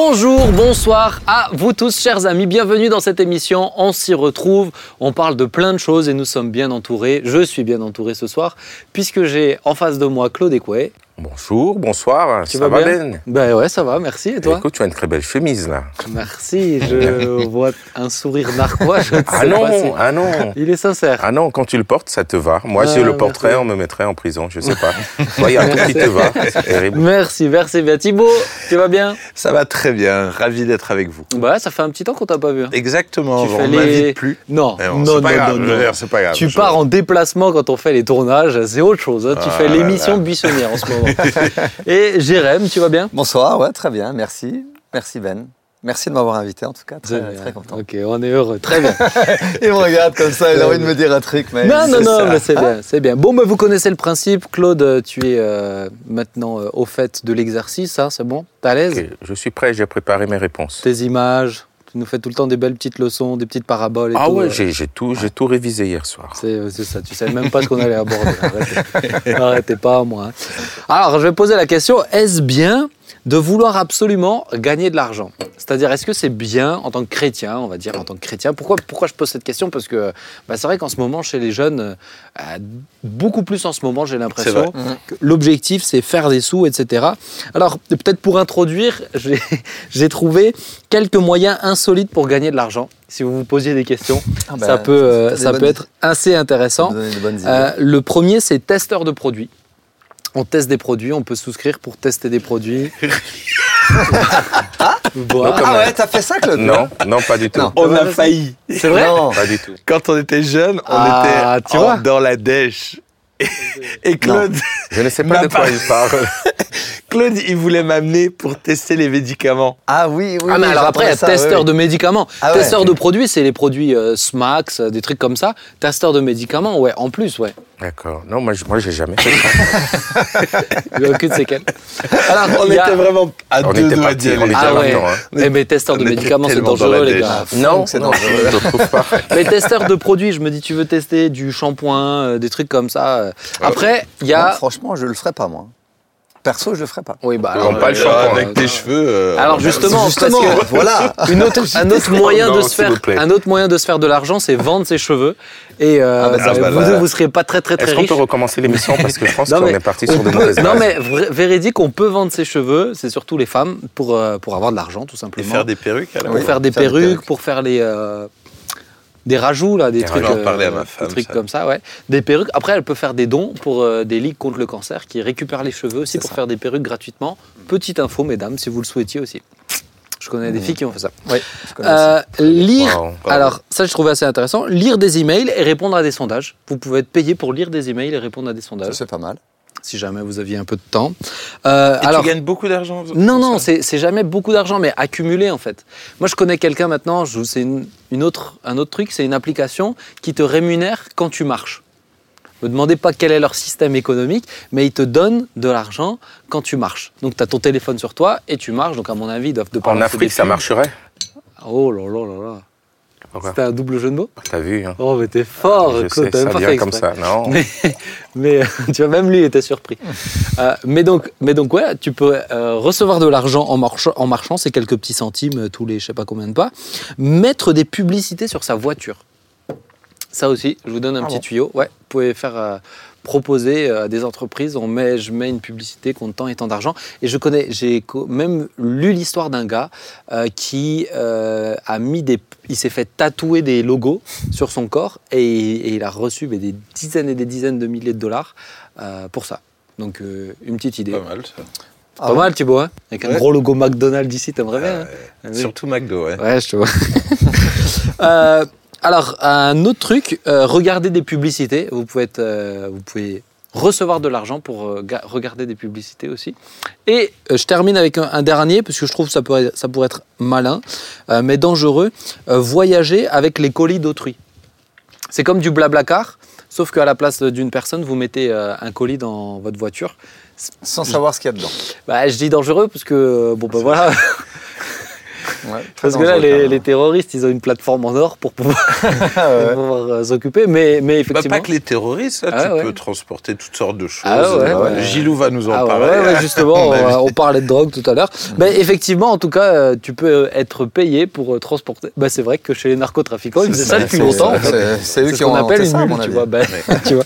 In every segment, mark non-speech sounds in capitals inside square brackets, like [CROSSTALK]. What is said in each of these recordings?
Bonjour, bonsoir à vous tous, chers amis. Bienvenue dans cette émission. On s'y retrouve. On parle de plein de choses et nous sommes bien entourés. Je suis bien entouré ce soir puisque j'ai en face de moi Claude Écoué. Bonjour, bonsoir, Tu ça vas va bien Ben? Ben ouais, ça va, merci. Et toi? Écoute, tu as une très belle chemise là. Merci. [LAUGHS] Je vois un sourire narquois. Je ne Ah sais non, pas si- ah non, Il est sincère. ah non, quand tu le portes, ça te va. Moi, si Ah, je le porterais, merci. on me mettrait en prison, je sais pas. [LAUGHS] Toi, il y a un truc qui te va, c'est terrible. Merci, merci bien. Thibaut, tu vas bien? Ça va très bien, ravi d'être avec vous. Bah, ça fait un petit temps qu'on t'a pas vu. hein. Exactement, Tu on fais les- m'invite plus. Non, non, bon, c'est non, pas grave, non, non. dire, c'est pas grave. Tu je- pars en déplacement quand on fait les tournages, c'est autre chose. hein. Tu Ah fais là l'émission buissonnière en ce moment. [LAUGHS] Et Jérém, tu vas bien Bonsoir, ouais, très bien, merci. Merci Ben. Merci de m'avoir invité en tout cas, très, Très content. Ok, on est heureux. Très bien. [LAUGHS] Il me regarde comme ça, il a envie de me dire un truc, mais. non, non, non, ça. mais c'est bien, c'est bien. Bon, bah, vous connaissez le principe. Claude, tu es euh, maintenant euh, au fait de l'exercice, hein, c'est bon? T'es à l'aise? Je suis prêt, j'ai préparé mes réponses. Tes images, tu nous fais tout le temps des belles petites leçons, des petites paraboles et Ah tout. ouais, euh, j'ai tout, j'ai tout révisé hier soir. C'est ça, tu sais même pas ce qu'on allait aborder. Arrêtez, [LAUGHS] Arrêtez pas, moi. hein. Alors, je vais poser la question est-ce bien de vouloir absolument gagner de l'argent C'est-à-dire, est-ce que c'est bien en tant que chrétien, on va dire en tant que chrétien pourquoi, pourquoi je pose cette question? Parce que bah, c'est vrai qu'en ce moment, chez les jeunes, euh, beaucoup plus en ce moment, j'ai l'impression, que l'objectif, c'est faire des sous, etc. Alors, peut-être pour introduire, [LAUGHS] j'ai trouvé quelques moyens insolites pour gagner de l'argent. Si vous vous posiez des questions, Ah ben, ça peut, euh, ça bonnes- peut être assez intéressant. Euh, le premier, c'est testeur de produits. On teste des produits, on peut souscrire pour tester des produits. [LAUGHS] Non, ah ouais, t'as fait ça, Claude Non, non, pas du tout. Non. On a failli. C'est vrai Non. Pas du tout. Quand on était jeunes, on Ah, était tu en- vois. dans la dèche. Et, et Claude, Je ne sais [LAUGHS] pas de quoi il parle. [LAUGHS] Claude, il voulait m'amener pour tester les médicaments. Ah oui, oui. Ah, mais oui, alors après, il y a j'entendais ça, testeur oui, de médicaments. Ah ouais. testeur de produits, c'est les produits euh, Smax, euh, des trucs comme ça. Testeur de médicaments, ouais, en plus, ouais. D'accord. Non, moi, je- moi, j'ai jamais fait ça. [LAUGHS] Il n'y a aucune séquelle. Alors, On a- était vraiment à On deux était doigts d'y on aller. Ah ouais. hein. Eh ben, testeur de médicaments, c'est dangereux, les gars. Non, c'est dangereux. je ne trouve pas. [LAUGHS] Mais testeur de produits, je me dis, tu veux tester du shampoing, euh, des trucs comme ça. Après, il y Non, a. franchement, je le ferai pas, moi. Perso, je le ferai pas. Oui, bah, On alors, pas le euh, shampoing, avec euh, tes cheveux. euh, Alors justement, Justement, parce que [LAUGHS] voilà. une autre, un autre moyen Non, de se faire, vous un autre moyen de se faire de l'argent, c'est vendre ses cheveux. Et euh, Ah bah, ça- ah bah vous vous serez pas très très très Est-ce qu'on peut recommencer l'émission parce que je pense [LAUGHS] qu'on est parti sur de peut- mauvaises non mais véridique, on peut vendre ses cheveux. C'est surtout les femmes pour euh, pour avoir de l'argent tout Et simplement. faire des perruques alors pour Oui, faire des faire des perruques, perruques. pour faire les euh, des rajouts là, des Des trucs, à ma des ça. comme ça, ouais. Des perruques. Après, elle peut faire des dons pour euh, des ligues contre le cancer qui récupèrent les cheveux aussi C'est pour ça. faire des perruques gratuitement. Petite info, mesdames, si vous le souhaitiez aussi. Je connais des filles qui ont fait ça. Oui, je connais Euh, lire, Wow. alors ça je trouvais assez intéressant, lire des emails et répondre à des sondages. Vous pouvez être payé pour lire des emails et répondre à des sondages, Ça, c'est pas mal. Si jamais vous aviez un peu de temps. Euh, Et alors, tu gagnes beaucoup d'argent non, non, c'est jamais beaucoup d'argent, mais accumulé en fait. Moi je connais quelqu'un maintenant, c'est une, une autre, un autre truc, c'est une application qui te rémunère quand tu marches. Ne me demandez pas quel est leur système économique, mais ils te donnent de l'argent quand tu marches. Donc tu as ton téléphone sur toi et tu marches, donc à mon avis ils doivent te En balancer Afrique, ça marcherait? Oh là là là là. C'était un double jeu de mots? T'as vu hein Oh, mais t'es fort, Je Claude, sais, t'as même pas fait comme ça. Non. Mais, mais, euh, tu vois, même lui était surpris. Euh, mais, donc, mais donc, ouais, tu peux euh, recevoir de l'argent en, marchant- en marchant, c'est quelques petits centimes tous les je sais pas combien de pas. Mettre des publicités sur sa voiture. Ça aussi, je vous donne un Ah petit bon? tuyau. Ouais, vous pouvez faire euh, proposer euh, à des entreprises, on met, je mets une publicité contre tant et tant d'argent. Et je connais, j'ai même lu l'histoire d'un gars euh, qui euh, a mis des, il s'est fait tatouer des logos sur son corps et, et il a reçu mais, des dizaines et des dizaines de milliers de dollars euh, pour ça. Donc euh, une petite idée. Pas mal ça. Pas mal, Thibaut, hein Avec un gros logo McDonald's ici, t'aimerais bien. hein Ouais. Surtout McDo, ouais. Ouais, je te vois. [LAUGHS] Alors, un autre truc, euh, regardez des publicités. Vous pouvez, être, euh, vous pouvez recevoir de l'argent pour euh, ga- regarder des publicités aussi. Et je termine avec un, un dernier, parce que je trouve que ça pourrait, ça pourrait être malin, mais dangereux. Voyager avec les colis d'autrui. C'est comme du blablacar, sauf qu'à la place d'une personne, vous mettez un colis dans votre voiture. Sans savoir ce qu'il y a dedans. Bah, je dis dangereux parce que, bon, bah voilà. [LAUGHS] Ouais, [LAUGHS] Parce que là, les, terroristes, ils ont une plateforme en or pour pouvoir, [LAUGHS] ouais. [LAUGHS] pour pouvoir, euh, s'occuper. Mais, mais Bah, effectivement. pas que les terroristes, là, Ah tu ouais. peux transporter toutes sortes de choses. Ah ouais, Euh, ouais. Gilou va nous en Ah parler. ouais, ouais, justement, On on, a vu. on parlait de drogue tout à l'heure. Ben, effectivement, en tout cas, euh, tu peux être payé pour transporter. Ben, c'est vrai que chez les narcotrafiquants, ils faisaient ça depuis longtemps. en fait. c'est- eux qui ont appelle une mule, tu vois.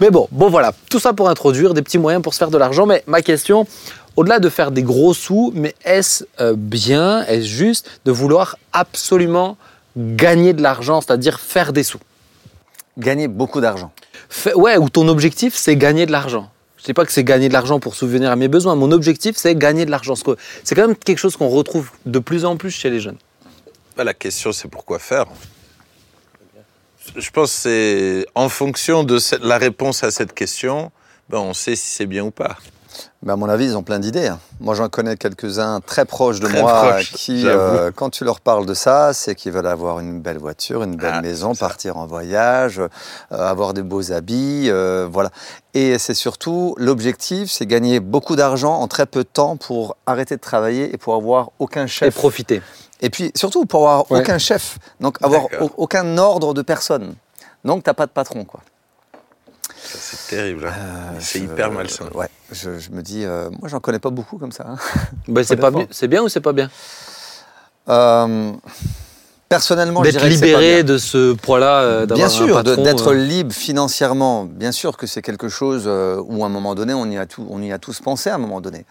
Mais bon, bon voilà, tout ça pour introduire des petits moyens pour se faire de l'argent. Mais ma question, au-delà de faire des gros sous, mais est-ce euh, bien, est-ce juste de vouloir absolument gagner de l'argent, c'est-à-dire faire des sous? Gagner beaucoup d'argent. Fait- Ouais, ou ton objectif, c'est gagner de l'argent. Je dis pas que c'est gagner de l'argent pour subvenir à mes besoins. Mon objectif, c'est gagner de l'argent. C'est quand même quelque chose qu'on retrouve de plus en plus chez les jeunes. Bah, la question, c'est pourquoi faire? Je pense que c'est en fonction de cette- la réponse à cette question, ben, on sait si c'est bien ou pas. Ben, à mon avis, ils ont plein d'idées. hein. Moi, j'en connais quelques-uns très proches de Très moi proches, qui, euh, quand tu leur parles de ça, c'est qu'ils veulent avoir une belle voiture, une belle Ah, maison, partir en voyage, euh, avoir de beaux habits, euh, voilà. Et c'est surtout l'objectif, c'est gagner beaucoup d'argent en très peu de temps pour arrêter de travailler et pour avoir aucun Et chef. profiter. Et puis surtout pour avoir Ouais. aucun chef, donc avoir aucun ordre de personne. Donc t'as pas de patron, quoi. C'est terrible. hein. Euh, c'est hyper malsain. Ouais, je, je me dis, euh, moi j'en connais pas beaucoup comme ça. hein. [LAUGHS] Ben, c'est, pas c'est bien ou c'est pas bien? Euh, personnellement, je D'être pas libéré bien. de ce poids-là, euh, Bien sûr, d'être euh, libre financièrement, bien sûr que c'est quelque chose où à un moment donné, on y, a tout, on y a tous pensé à un moment donné.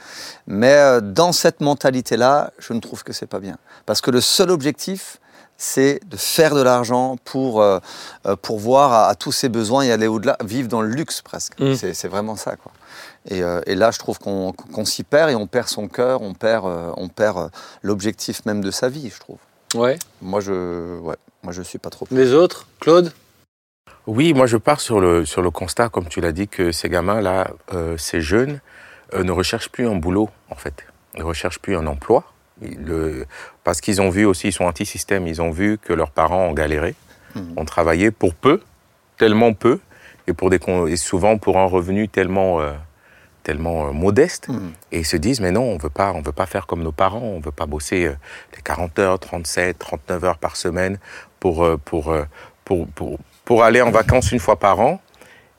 Mais euh, dans cette mentalité-là, je ne trouve que c'est pas bien. Parce que le seul objectif, c'est de faire de l'argent pour, euh, euh, pour voir à, à tous ses besoins et aller au-delà, vivre dans le luxe presque. Mm. C'est c'est vraiment ça. Quoi. Et, euh, et là, je trouve qu'on qu'on s'y perd et on perd son cœur, on perd, euh, on perd euh, l'objectif même de sa vie, je trouve. Ouais. Moi, je ouais, moi, je suis pas trop. Les autres Claude? Oui, moi je pars sur le, sur le constat, comme tu l'as dit, que ces gamins-là, euh, ces jeunes, euh, ne recherchent plus un boulot, en fait. Ils ne recherchent plus un emploi. Le- parce qu'ils ont vu aussi, ils sont anti-système, ils ont vu que leurs parents ont galéré, Mhm. ont travaillé pour peu, tellement peu, et, pour des, con- et souvent pour un revenu tellement, euh, tellement euh, modeste. Mhm. Et ils se disent, mais non, on veut pas, on veut pas faire comme nos parents, on veut pas bosser euh, les 40 heures, 37, 39 heures par semaine pour, euh, pour, euh, pour, pour, pour aller en vacances une fois par an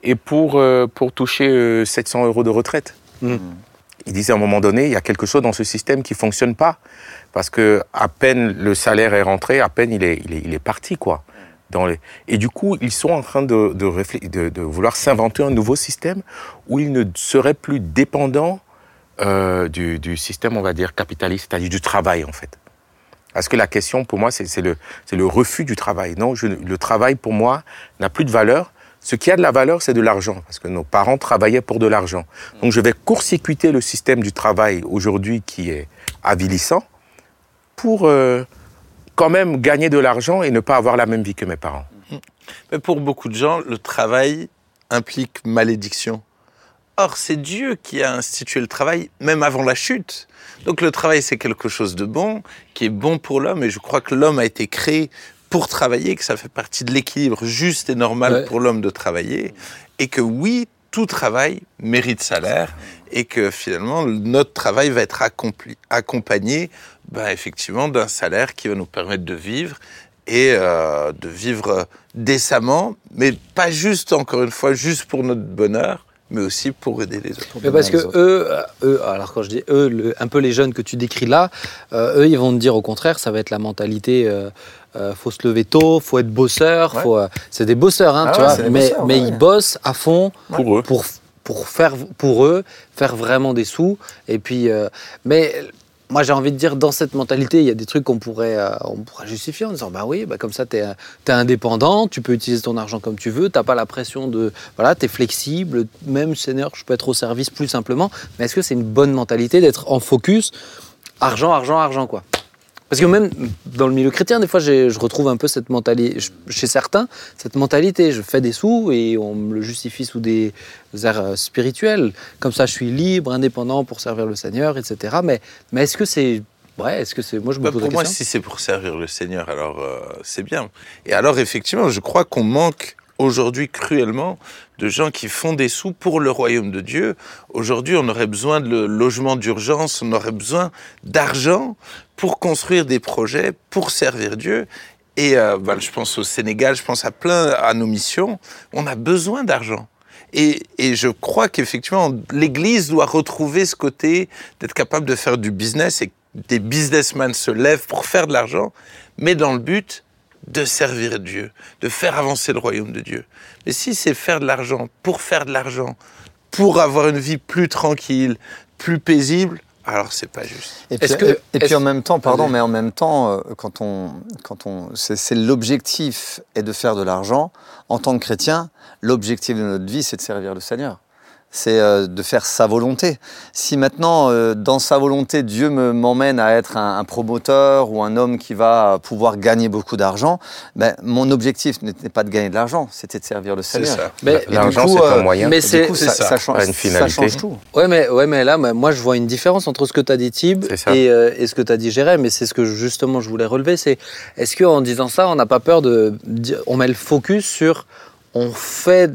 et pour, euh, pour toucher euh, 700 euros de retraite. Ils disent à un moment donné, il y a quelque chose dans ce système qui fonctionne pas. Parce que à peine le salaire est rentré, à peine il est, il est, il est parti, quoi. Et du coup, ils sont en train de, de, vouloir s'inventer un nouveau système où ils ne seraient plus dépendants euh, du, du système, on va dire, capitaliste, c'est-à-dire du travail, en fait. Parce que la question, pour moi, c'est le, le refus du travail. Non, le travail, pour moi, n'a plus de valeur. Ce qui a de la valeur, c'est de l'argent, parce que nos parents travaillaient pour de l'argent. Donc, je vais court-circuiter le système du travail aujourd'hui qui est avilissant pour euh, quand même gagner de l'argent et ne pas avoir la même vie que mes parents. Mais pour beaucoup de gens, le travail implique malédiction. Or, c'est Dieu qui a institué le travail, même avant la chute. Donc le travail, c'est quelque chose de bon, qui est bon pour l'homme, et je crois que l'homme a été créé pour travailler, que ça fait partie de l'équilibre juste et normal Ouais. pour l'homme de travailler, et que oui, tout travail mérite salaire, et que finalement, notre travail va être accompli, accompagné ben, effectivement d'un salaire qui va nous permettre de vivre et euh, de vivre décemment, mais pas juste, encore une fois, juste pour notre bonheur, mais aussi pour aider les autres. Mais parce que eux, euh, eux, alors quand je dis eux, le- un peu les jeunes que tu décris là, euh, eux, ils vont te dire au contraire, ça va être la mentalité. Euh, euh, faut se lever tôt, faut être bosseur, Ouais. faut. euh, c'est des bosseurs, hein, Ah tu ouais, vois. Mais, bosseurs, mais ouais. ils bossent à fond Pour eux. pour pour faire pour eux faire vraiment des sous. Et puis, euh, mais moi j'ai envie de dire dans cette mentalité, il y a des trucs qu'on pourrait euh, justifier en disant bah oui, bah comme ça t'es es indépendant, tu peux utiliser ton argent comme tu veux, t'as pas la pression de voilà, t'es flexible, même senior, je peux être au service plus simplement. Mais est-ce que c'est une bonne mentalité d'être en focus argent, argent, argent quoi? Parce que même dans le milieu chrétien, des fois, je retrouve un peu cette mentalité, chez certains, cette mentalité. Je fais des sous et on me le justifie sous des airs euh, spirituels. Comme ça, je suis libre, indépendant pour servir le Seigneur, etc. Mais, mais est-ce que c'est. Ouais, est-ce que c'est. Moi, je me Bah, pose pour la moi, si c'est pour servir le Seigneur, alors euh, c'est bien. Et alors, effectivement, je crois qu'on manque aujourd'hui cruellement de gens qui font des sous pour le royaume de Dieu. Aujourd'hui, on aurait besoin de logement d'urgence, on aurait besoin d'argent pour construire des projets, pour servir Dieu. Et euh, bah, je pense au Sénégal, je pense à plein à nos missions. On a besoin d'argent. Et, et, je crois qu'effectivement, l'Église doit retrouver ce côté d'être capable de faire du business et des businessmen se lèvent pour faire de l'argent, mais dans le but de servir Dieu, de faire avancer le royaume de Dieu. Mais si c'est faire de l'argent pour faire de l'argent, pour avoir une vie plus tranquille, plus paisible, alors c'est pas juste. Et puis, que- et puis est-ce- en même temps, pardon, mais en même temps, euh, quand on, quand on, c'est c'est l'objectif est de faire de l'argent. En tant que chrétien, l'objectif de notre vie, c'est de servir le Seigneur. C'est euh, de faire sa volonté. Si maintenant, euh, dans sa volonté, Dieu me- m'emmène à être un, un promoteur ou un homme qui va pouvoir gagner beaucoup d'argent, ben, mon objectif n'était pas de gagner de l'argent, c'était de servir le C'est Seigneur. Mais, L'argent, coup, c'est un euh, moyen. mais du coup, c'est ça, ça, ça change, une ça change tout. Ouais, mais, ouais, mais là, moi, je vois une différence entre ce que tu as dit, Tib, et, euh, et ce que tu as dit, Jérém. Et c'est ce que justement je voulais relever. C'est est-ce qu'en disant ça, on n'a pas peur de. On met le focus sur. On fait,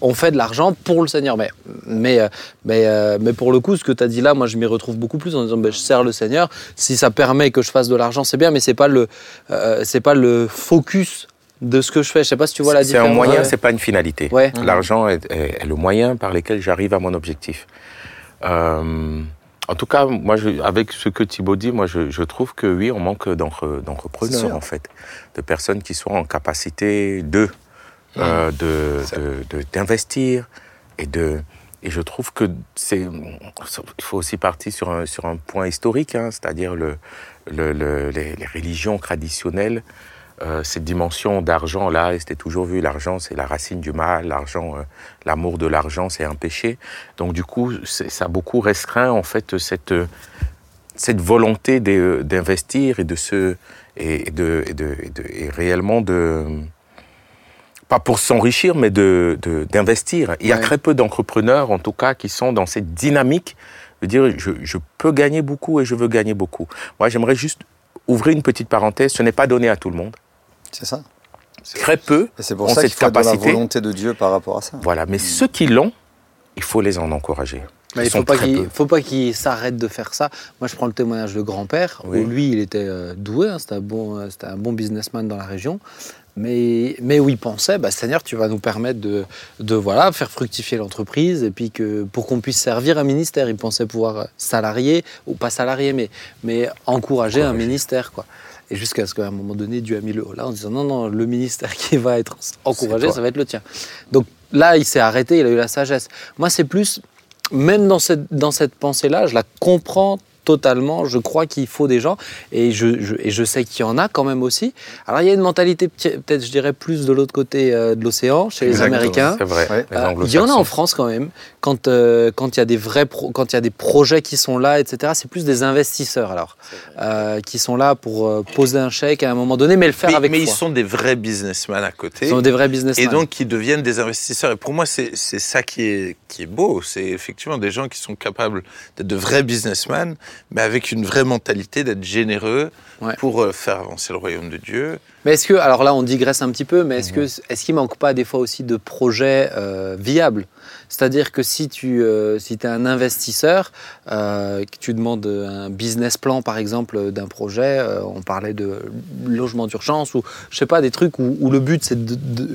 on fait de l'argent pour le Seigneur. Mais, mais, euh, mais, euh, mais pour le coup, ce que tu as dit là, moi, je m'y retrouve beaucoup plus en disant ben, je sers le Seigneur. Si ça permet que je fasse de l'argent, c'est bien, mais c'est pas le, euh, c'est pas le focus de ce que je fais. Je sais pas si tu vois la C'est différence. un moyen, Ouais. c'est pas une finalité. Ouais. L'argent est, est- est le moyen par lequel j'arrive à mon objectif. Euh, en tout cas, moi, je- avec ce que Thibaut dit, moi, je, je trouve que oui, on manque d'entre- C'est d'entrepreneurs, en fait, de personnes qui sont en capacité de euh, de- Ça. de- de- d'investir et de et je trouve que c'est il faut aussi partir sur un sur un point historique, hein, c'est-à-dire le, le- le- les, les religions traditionnelles euh, cette dimension d'argent là, c'était toujours vu, l'argent c'est la racine du mal, l'argent, euh, l'amour de l'argent c'est un péché. Donc du coup, ça a beaucoup restreint en fait cette cette volonté de- d'investir et de se et de, et de, et de- et réellement de pas pour s'enrichir, mais de de- d'investir. Il y a Ouais. très peu d'entrepreneurs, en tout cas, qui sont dans cette dynamique de dire je, je peux gagner beaucoup et je veux gagner beaucoup. Moi, j'aimerais juste ouvrir une petite parenthèse. Ce n'est pas donné à tout le monde. C'est ça. Très peu Et c'est pour ont ça qu'il cette faut dans la capacité. volonté de Dieu par rapport à ça. Voilà, mais ceux qui l'ont, il faut les en encourager. Mais Ils il faut peu. faut pas qu'il s'arrête de faire ça. Moi, je prends le témoignage de grand-père Oui. où lui, il était euh, doué, hein, c'était un bon, euh, c'était un bon businessman dans la région. Mais, mais où il pensait, bah, Seigneur, tu vas nous permettre de, de voilà, faire fructifier l'entreprise et puis que pour qu'on puisse servir un ministère, il pensait pouvoir salarier, ou pas salarier, mais, mais encourager un ministère. Quoi. Et jusqu'à ce qu'à un moment donné, Dieu a mis le haut là en disant non, non, le ministère qui va être encouragé, ça va être le tien. Donc là, il s'est arrêté, il a eu la sagesse. Moi, c'est plus, même dans cette, dans cette pensée-là, je la comprends totalement. Je crois qu'il faut des gens, et je, je- et je sais qu'il y en a quand même aussi. Alors, il y a une mentalité, peut-être, je dirais, plus de l'autre côté euh, de l'océan, chez les Américains. C'est vrai. Ouais. les Euh, Il y en a en. France quand même. Quand euh, quand il y a des vrais pro- quand il y a des projets qui sont là, etc. C'est plus des investisseurs alors euh, qui sont là pour euh, poser un chèque à un moment donné, mais le faire Mais, avec mais ils sont des vrais businessmen à côté. Ils sont des vrais businessmen. Et donc, qui deviennent des investisseurs. Et pour moi, c'est c'est ça qui est, qui est beau. C'est effectivement des gens qui sont capables d'être de vrais businessmen, mais avec une vraie mentalité d'être généreux Ouais. pour euh, faire avancer le royaume de Dieu. Mais est-ce que, alors là, on digresse un petit peu, mais est-ce que, Mhm. est-ce qu'il manque pas des fois aussi de projets euh, viables? C'est-à-dire que si tu euh, si es un investisseur, euh, que tu demandes un business plan, par exemple, d'un projet, on parlait de logement d'urgence ou je sais pas, des trucs où, où le but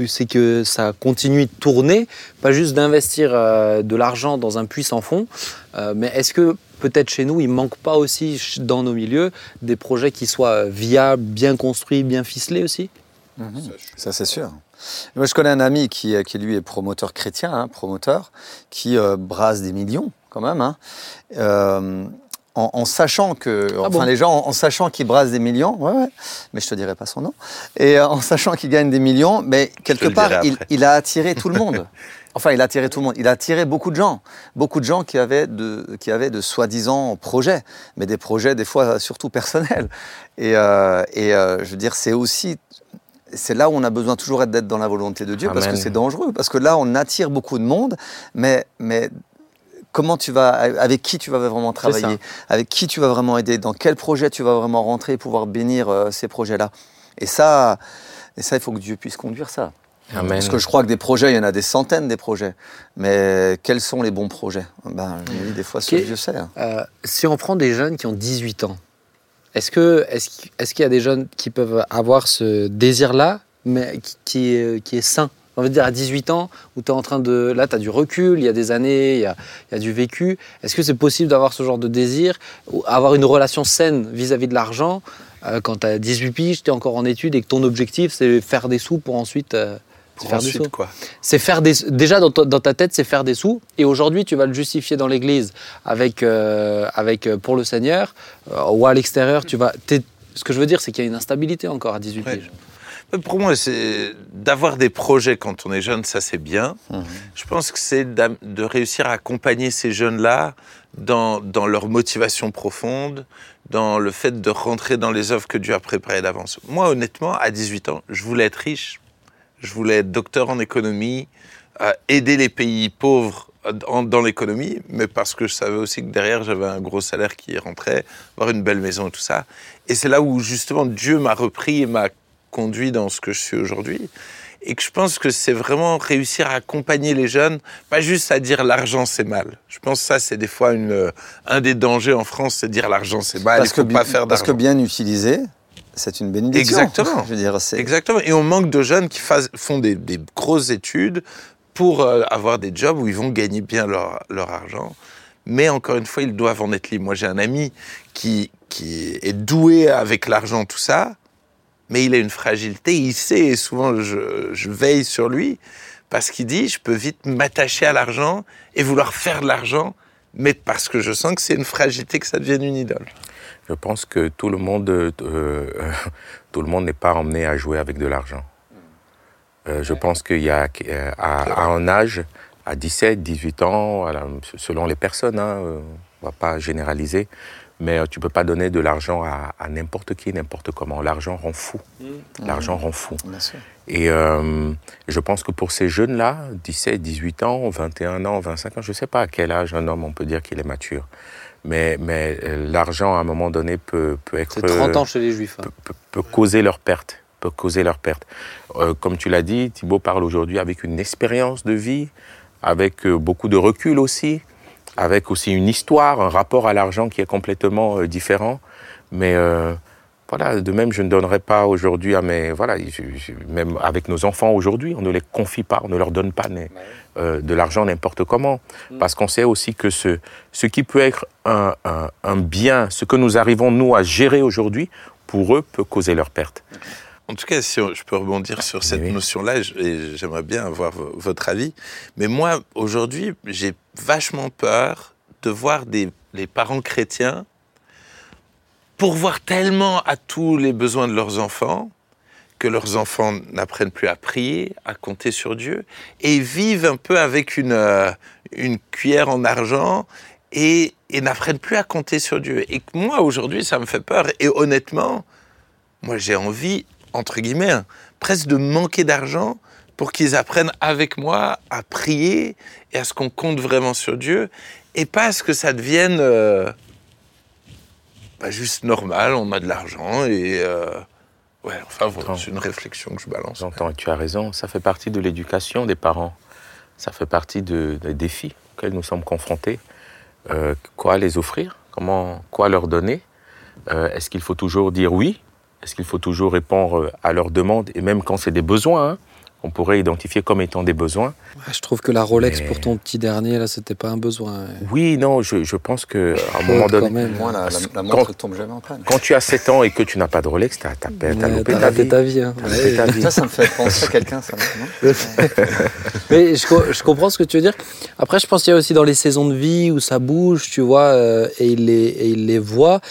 c'est que ça continue de tourner, pas juste d'investir de l'argent dans un puits sans fond. Mais est-ce que peut-être chez nous, il manque pas aussi dans nos milieux des projets qui soient viables, bien construits, bien ficelés aussi? Mhm. Ça, c'est sûr. Moi, je connais un ami qui, euh, qui lui, est promoteur chrétien, hein, promoteur, qui euh, brasse des millions, quand même, hein, euh, en, en sachant que. Ah enfin, bon? les gens, en, en sachant qu'il brasse des millions, ouais, ouais, mais je te dirai pas son nom, et euh, en sachant qu'il gagne des millions, mais quelque part, il a attiré tout le monde. [LAUGHS] Enfin, il a attiré tout le monde. Il a attiré beaucoup de gens. Beaucoup de gens qui avaient de, qui avaient de soi-disant projets, mais des projets, des fois, surtout personnels. Et, euh, et euh, je veux dire, c'est aussi c'est là où on a besoin toujours d'être dans la volonté de Dieu parce que c'est dangereux. Parce que là, on attire beaucoup de monde, mais, mais comment tu vas, avec qui tu vas vraiment travailler, avec qui tu vas vraiment aider, dans quel projet tu vas vraiment rentrer et pouvoir bénir euh, ces projets-là? Et ça, et ça, il faut que Dieu puisse conduire ça. Amen. Parce que je crois que des projets, il y en a des centaines des projets. Mais quels sont les bons projets? Ben, je dis, Des fois. Dieu sait. hein. Euh, si on prend des jeunes qui ont 18 ans, est-ce que est-ce qu'il y a des jeunes qui peuvent avoir ce désir-là, mais qui, qui est, qui est sain? On veut dire à 18 ans, où tu es en train de. Là, tu as du recul, il y a des années, il y a, il y a du vécu. Est-ce que c'est possible d'avoir ce genre de désir, ou avoir une relation saine vis-à-vis de l'argent euh, quand tu as 18 piges, tu es encore en études et que ton objectif, c'est faire des sous pour ensuite. euh, Pour faire des sous quoi c'est faire des déjà dans, ta- dans ta tête c'est faire des sous et aujourd'hui tu vas le justifier dans l'église avec euh, avec euh, pour le Seigneur euh, ou à l'extérieur tu vas t'es- ce que je veux dire c'est qu'il y a une instabilité encore à 18 Ouais. piges. Pour moi, c'est d'avoir des projets quand on est jeune, ça c'est bien. Mhm. Je pense que c'est de réussir à accompagner ces jeunes-là dans, dans leur motivation profonde, dans le fait de rentrer dans les œuvres que Dieu a préparées d'avance. Moi, honnêtement, à 18 ans, je voulais être riche. Je voulais être docteur en économie, euh, aider les pays pauvres dans l'économie, mais parce que je savais aussi que derrière, j'avais un gros salaire qui rentrait, avoir une belle maison et tout ça. Et c'est là où, justement, Dieu m'a repris et m'a conduit dans ce que je suis aujourd'hui. Et que je pense que c'est vraiment réussir à accompagner les jeunes, pas juste à dire l'argent c'est mal. Je pense que ça, c'est des fois une, euh, un des dangers en France, c'est dire l'argent c'est mal, il parce, faut que, pas faire parce que d'argent. bien utilisé, c'est une bénédiction. Exactement. Je veux dire, c'est. Exactement. Et on manque de jeunes qui fas- font des, des grosses études pour euh, avoir des jobs où ils vont gagner bien leur, leur argent. Mais encore une fois, ils doivent en être libres. Moi, j'ai un ami qui, qui est doué avec l'argent, tout ça, mais il a une fragilité. Il sait, et souvent je, je veille sur lui, parce qu'il dit, je peux vite m'attacher à l'argent et vouloir faire de l'argent, mais parce que je sens que c'est une fragilité que ça devienne une idole. Je pense que tout le monde, euh, euh, [LAUGHS] tout le monde n'est pas emmené à jouer avec de l'argent. Euh, je pense qu'il y a à, à un âge, à 17, 18 ans, la- selon les personnes, hein, on va pas généraliser, mais tu peux pas donner de l'argent à, à n'importe qui, n'importe comment. L'argent rend fou. L'argent rend fou. Et euh, je pense que pour ces jeunes-là, 17, 18 ans, 21 ans, 25 ans, je ne sais pas à quel âge un homme on peut dire qu'il est mature. Mais, mais euh, l'argent, à un moment donné, peut, peut être... c'est 30 ans chez les juifs hein. peut, peut- peut causer leur perte. Peut causer leur perte. Euh, comme tu l'as dit, Thibaut parle aujourd'hui avec une expérience de vie, avec euh, beaucoup de recul aussi, avec aussi une histoire, un rapport à l'argent qui est complètement euh, différent. Mais euh, voilà, de même, je ne donnerai pas aujourd'hui à mes. Voilà, je- je- même avec nos enfants aujourd'hui, on ne les confie pas, on ne leur donne pas euh, de l'argent n'importe comment. Parce qu'on sait aussi que ce, ce qui peut être un, un- un bien, ce que nous arrivons, nous, à gérer aujourd'hui, pour eux, peut causer leur perte. En tout cas, si je peux rebondir sur cette Oui. notion-là, j'aimerais bien avoir vo- votre avis. Mais moi, aujourd'hui, j'ai vachement peur de voir des, les parents chrétiens pourvoir tellement à tous les besoins de leurs enfants que leurs enfants n'apprennent plus à prier, à compter sur Dieu, et vivent un peu avec une, euh, cuillère en argent et, n'apprennent plus à compter sur Dieu. Et moi, aujourd'hui, ça me fait peur. Et honnêtement, moi, j'ai envie, entre guillemets, hein, presque de manquer d'argent pour qu'ils apprennent avec moi à prier et à ce qu'on compte vraiment sur Dieu et pas à ce que ça devienne euh, bah, juste normal, on a de l'argent et... euh, ouais, enfin, voilà, c'est une réflexion que je balance. J'entends et tu as raison, ça fait partie de l'éducation des parents. Ça fait partie de- des défis auxquels nous sommes confrontés. Euh, quoi les offrir? Comment, Quoi leur donner? Euh, Est-ce qu'il faut toujours dire oui? Est-ce qu'il faut toujours répondre à leurs demandes? Et même quand c'est des besoins, hein, on pourrait identifier comme étant des besoins. Ouais, je trouve que la Rolex Mais- pour ton petit dernier là c'était pas un besoin Oui, non, je, je pense qu'à un moment quand donné, même. Moi, la, la, la montre quand- ne tombe jamais en panne. quand tu as 7 ans et que tu n'as pas de Rolex, t'as as, Ouais, loupé t'as ta vie. ta vie hein. Loupé ta vie. Ça, ça me fait penser à quelqu'un, ça. [LAUGHS] Mais je, co- je comprends ce que tu veux dire. Après, je pense qu'il y a aussi dans les saisons de vie où ça bouge, tu vois, euh, et il les, et il les voit.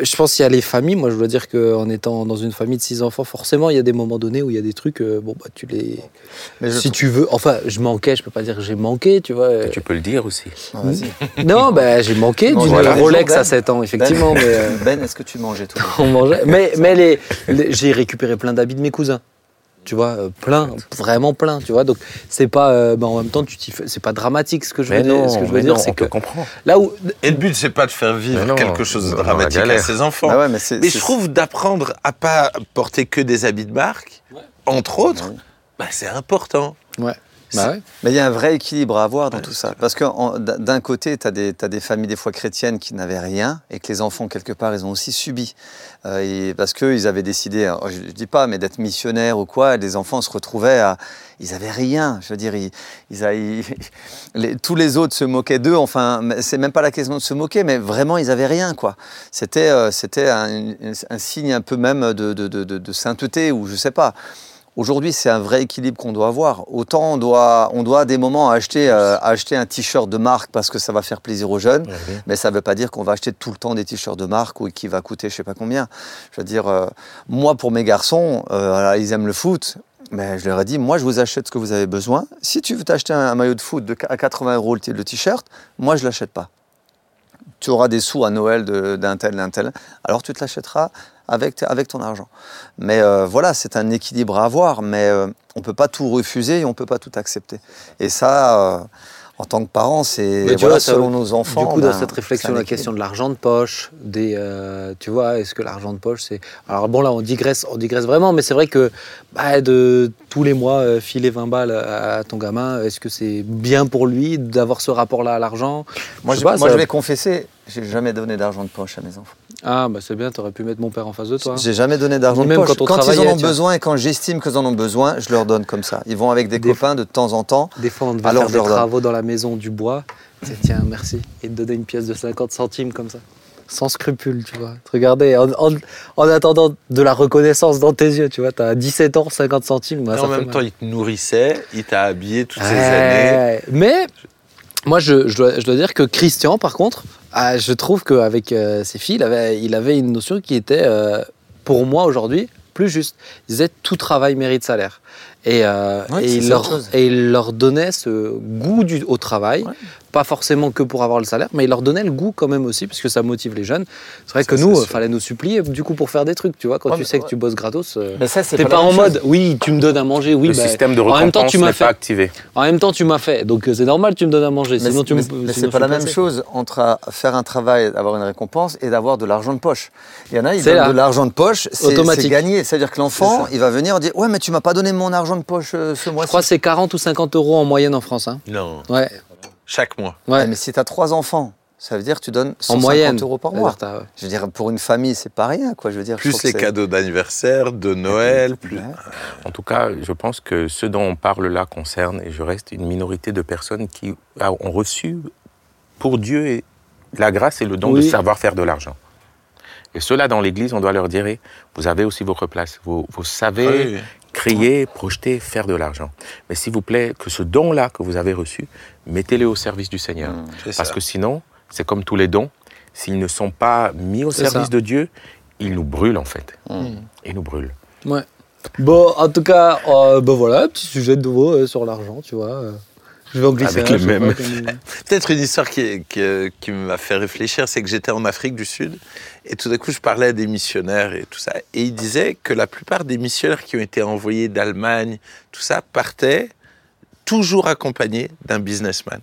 Je pense qu'il y a les familles. Moi, je dois dire qu'en étant dans une famille de six enfants, forcément, il y a des moments donnés où il y a des trucs, euh, bon, bah, tu les. Mais je Si tu veux. Enfin, je manquais, je peux pas dire que j'ai manqué, tu vois. Tu peux le dire aussi. Ah, Vas-y. Non, bah, j'ai manqué d'une voilà. Rolex Ben. à 7 ans, effectivement. Ben, mais, euh, [LAUGHS] Ben, est-ce que tu mangeais tout [LAUGHS] on mangeait. [LAUGHS] Mais, mais les, les- j'ai récupéré plein d'habits de mes cousins. Tu vois, euh, plein, vraiment plein, tu vois. Donc, c'est pas. euh, bah, en même temps, tu c'est pas dramatique ce que je veux Mais dire. non, ce que je veux dire, c'est que là où. Et le but, c'est pas de faire vivre non, quelque chose de dramatique à ses enfants. Bah ouais, mais je trouve d'apprendre à pas porter que des habits de marque, entre autres. Bah, c'est important. Ouais. Bah ouais. Mais il y a un vrai équilibre à avoir dans tout ça. Parce que d'un côté, tu as, des familles des fois chrétiennes qui n'avaient rien et que les enfants, quelque part, ils ont aussi subi. Euh, et parce qu'ils avaient décidé, alors, je ne dis pas, mais d'être missionnaires ou quoi, les enfants se retrouvaient à... Ils n'avaient rien. Je veux dire, ils, ils a- ils- [LAUGHS] les- tous les autres se moquaient d'eux. Enfin, c'est même pas la question de se moquer, mais vraiment, ils n'avaient rien. quoi. C'était euh, c'était un, un signe un peu même de, de- de- de- de sainteté ou je sais pas. Aujourd'hui, c'est un vrai équilibre qu'on doit avoir. Autant on doit, on doit à des moments acheter, euh, acheter un t-shirt de marque parce que ça va faire plaisir aux jeunes, mais ça ne veut pas dire qu'on va acheter tout le temps des t-shirts de marque ou qui va coûter je sais pas combien. Je veux dire, euh, moi pour mes garçons, euh, ils aiment le foot. Mais je leur ai dit, moi je vous achète ce que vous avez besoin. Si tu veux t'acheter un, un maillot de foot de, à 80 euros le t-shirt, moi je l'achète pas. Tu auras des sous à Noël d'un tel, d'un tel. Alors tu te l'achèteras avec, avec ton argent. Mais euh, voilà, c'est un équilibre à avoir, mais euh, on ne peut pas tout refuser et on ne peut pas tout accepter. Et ça, euh, en tant que parent, c'est voilà, selon nos enfants. Du coup, ben, dans cette réflexion, la question de l'argent de poche, des, tu vois, est-ce que l'argent de poche, c'est. Alors bon, là, on digresse, on digresse vraiment, mais c'est vrai que bah, de tous les mois filer 20 balles à, à ton gamin, est-ce que c'est bien pour lui d'avoir ce rapport-là à l'argent? Moi, Je je, pas, moi, ça- je vais confesser, j'ai jamais donné d'argent de poche à mes enfants. Ah, bah c'est bien, t'aurais pu mettre mon père en face de toi. J'ai jamais donné d'argent Ni de même poche. quand on ils en ont besoin et quand j'estime qu'ils en ont besoin, je leur donne comme ça. Ils vont avec des, Des- copains de temps en temps. Des fois, on devait Alors, faire des donne. travaux dans la maison du bois. Tiens, tiens, merci. Et te donner une pièce de 50 centimes comme ça. Sans scrupule, tu vois. Regardez, en, en- en attendant de la reconnaissance dans tes yeux, tu vois. T'as 17 ans, 50 centimes. bah, Et ça en même mal. temps, il te nourrissait, il t'a habillé toutes ces années. Mais moi, je, je dois, je dois dire que Christian, par contre, ah, je trouve qu'avec euh, ses filles, il avait, il avait une notion qui était, euh, pour moi aujourd'hui, plus juste. Il disait tout travail mérite salaire. Et, euh, Ouais, et, il leur, autre chose. et il leur donnait ce goût du, au travail, Ouais. Pas forcément que pour avoir le salaire, mais il leur donnait le goût quand même aussi, parce que ça motive les jeunes. C'est vrai que nous, il sûr. fallait nous supplier du coup pour faire des trucs, tu vois. Quand Ouais, tu sais que tu bosses gratos, euh, Mais ça, c'est t'es pas en chose. mode, oui, tu me donnes à manger, oui, le bah, système de en même temps, récompense tu m'as n'est fait pas activé. en même temps, tu m'as fait, donc euh, c'est normal, tu me donnes à manger. Mais, sinon, tu mais- c'est pas je la même chose entre euh, faire un travail, avoir une récompense et d'avoir de l'argent de poche. Il y en a, ils C'est donnent de l'argent de poche, c'est Automatique. c'est gagné. C'est-à-dire que l'enfant, il va venir dire Ouais, mais tu m'as pas donné mon argent de poche euh, ce Je mois-ci. crois que c'est 40 ou 50 euros en moyenne en France. Hein. Non, Ouais, chaque mois. ouais. Ouais, mais si tu as trois enfants, ça veut dire que tu donnes 150 en moyenne. euros par mois. Je veux dire, pour une famille, c'est pas rien, quoi. Je veux dire, Plus les cadeaux d'anniversaire, de Noël, plus. Ouais. En tout cas, je pense que ce dont on parle là concerne, et je reste une minorité de personnes qui a- ont reçu pour Dieu et la grâce et le don de savoir faire de l'argent. Et ceux-là, dans l'Église, on doit leur dire, eh, vous avez aussi votre place. Vous, vous savez Ah oui. Créer, projeter, faire de l'argent. Mais s'il vous plaît, que ce don-là que vous avez reçu, mettez-le au service du Seigneur. Mmh. Parce ça. que sinon, c'est comme tous les dons, s'ils ne sont pas mis au service ça. de Dieu, ils nous brûlent en fait. Mmh. Ils nous brûlent. Ouais. Bon, en tout cas, euh, ben voilà, petit sujet de nouveau euh, sur l'argent, tu vois. euh. Je vais en glisser Avec un, les mêmes. [LAUGHS] Peut-être une histoire qui, qui, qui m'a fait réfléchir, c'est que j'étais en Afrique du Sud et tout d'un coup je parlais à des missionnaires et tout ça. Et ils disaient que la plupart des missionnaires qui ont été envoyés d'Allemagne, tout ça, partaient toujours accompagnés d'un businessman.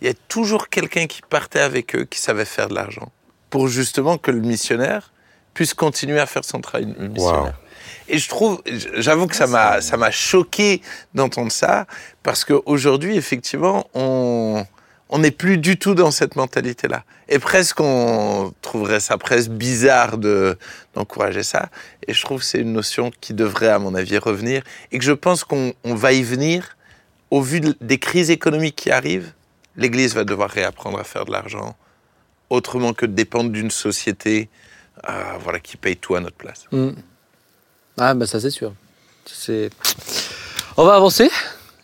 Il y a toujours quelqu'un qui partait avec eux qui savait faire de l'argent pour justement que le missionnaire puisse continuer à faire son travail. Et je trouve, j'avoue que ça m'a, ça m'a choqué d'entendre ça, parce qu'aujourd'hui, effectivement, on on n'est plus du tout dans cette mentalité-là. Et presque, on trouverait ça presque bizarre de, d'encourager ça. Et je trouve que c'est une notion qui devrait, à mon avis, revenir. Et que je pense qu'on on va y venir au vu de- des crises économiques qui arrivent. L'Église va devoir réapprendre à faire de l'argent autrement que de dépendre d'une société euh, voilà, qui paye tout à notre place. Mm. Ah, ben ça, c'est sûr. C'est... On va avancer.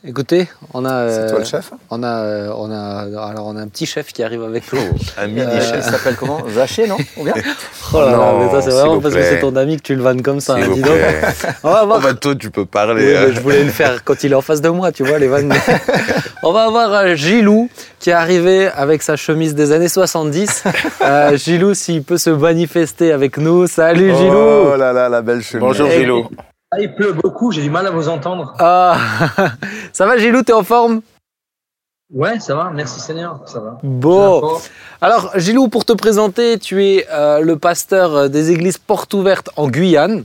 Écoutez, on a. C'est euh, toi le chef On a, euh, on a, alors on a un petit chef qui arrive avec nous. Un mini Euh, chef. Il s'appelle comment? Zaché, non? Ou bien [LAUGHS] Oh là là, Non, mais ça c'est vraiment parce que c'est ton ami que tu le vannes comme ça. Hein, dis donc. [LAUGHS] On va Oh voir. bah toi, tu peux Oui, parler. mais hein. je voulais le faire quand il est en face de moi, tu vois, les vannes. [LAUGHS] On va avoir Gilou qui est arrivé avec sa chemise des années 70. Euh, Gilou, s'il peut se manifester avec nous. Salut Gilou Oh là là, la belle chemise. Bonjour Et- Gilou. Ah, il pleut beaucoup, j'ai du mal à vous entendre. Ah, [LAUGHS] Ça va Gilou, t'es en forme? Ouais, ça va, merci Seigneur, ça va. Bon. Alors Gilou, pour te présenter, tu es euh, le pasteur des églises portes ouvertes en Guyane.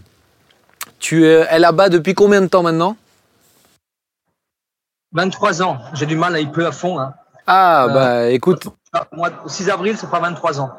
Tu es, là-bas depuis combien de temps maintenant? 23 ans. J'ai du mal, il pleut à fond. Hein. Ah, Euh, bah écoute, Ah, moi, 6 avril, ça fera 23 ans.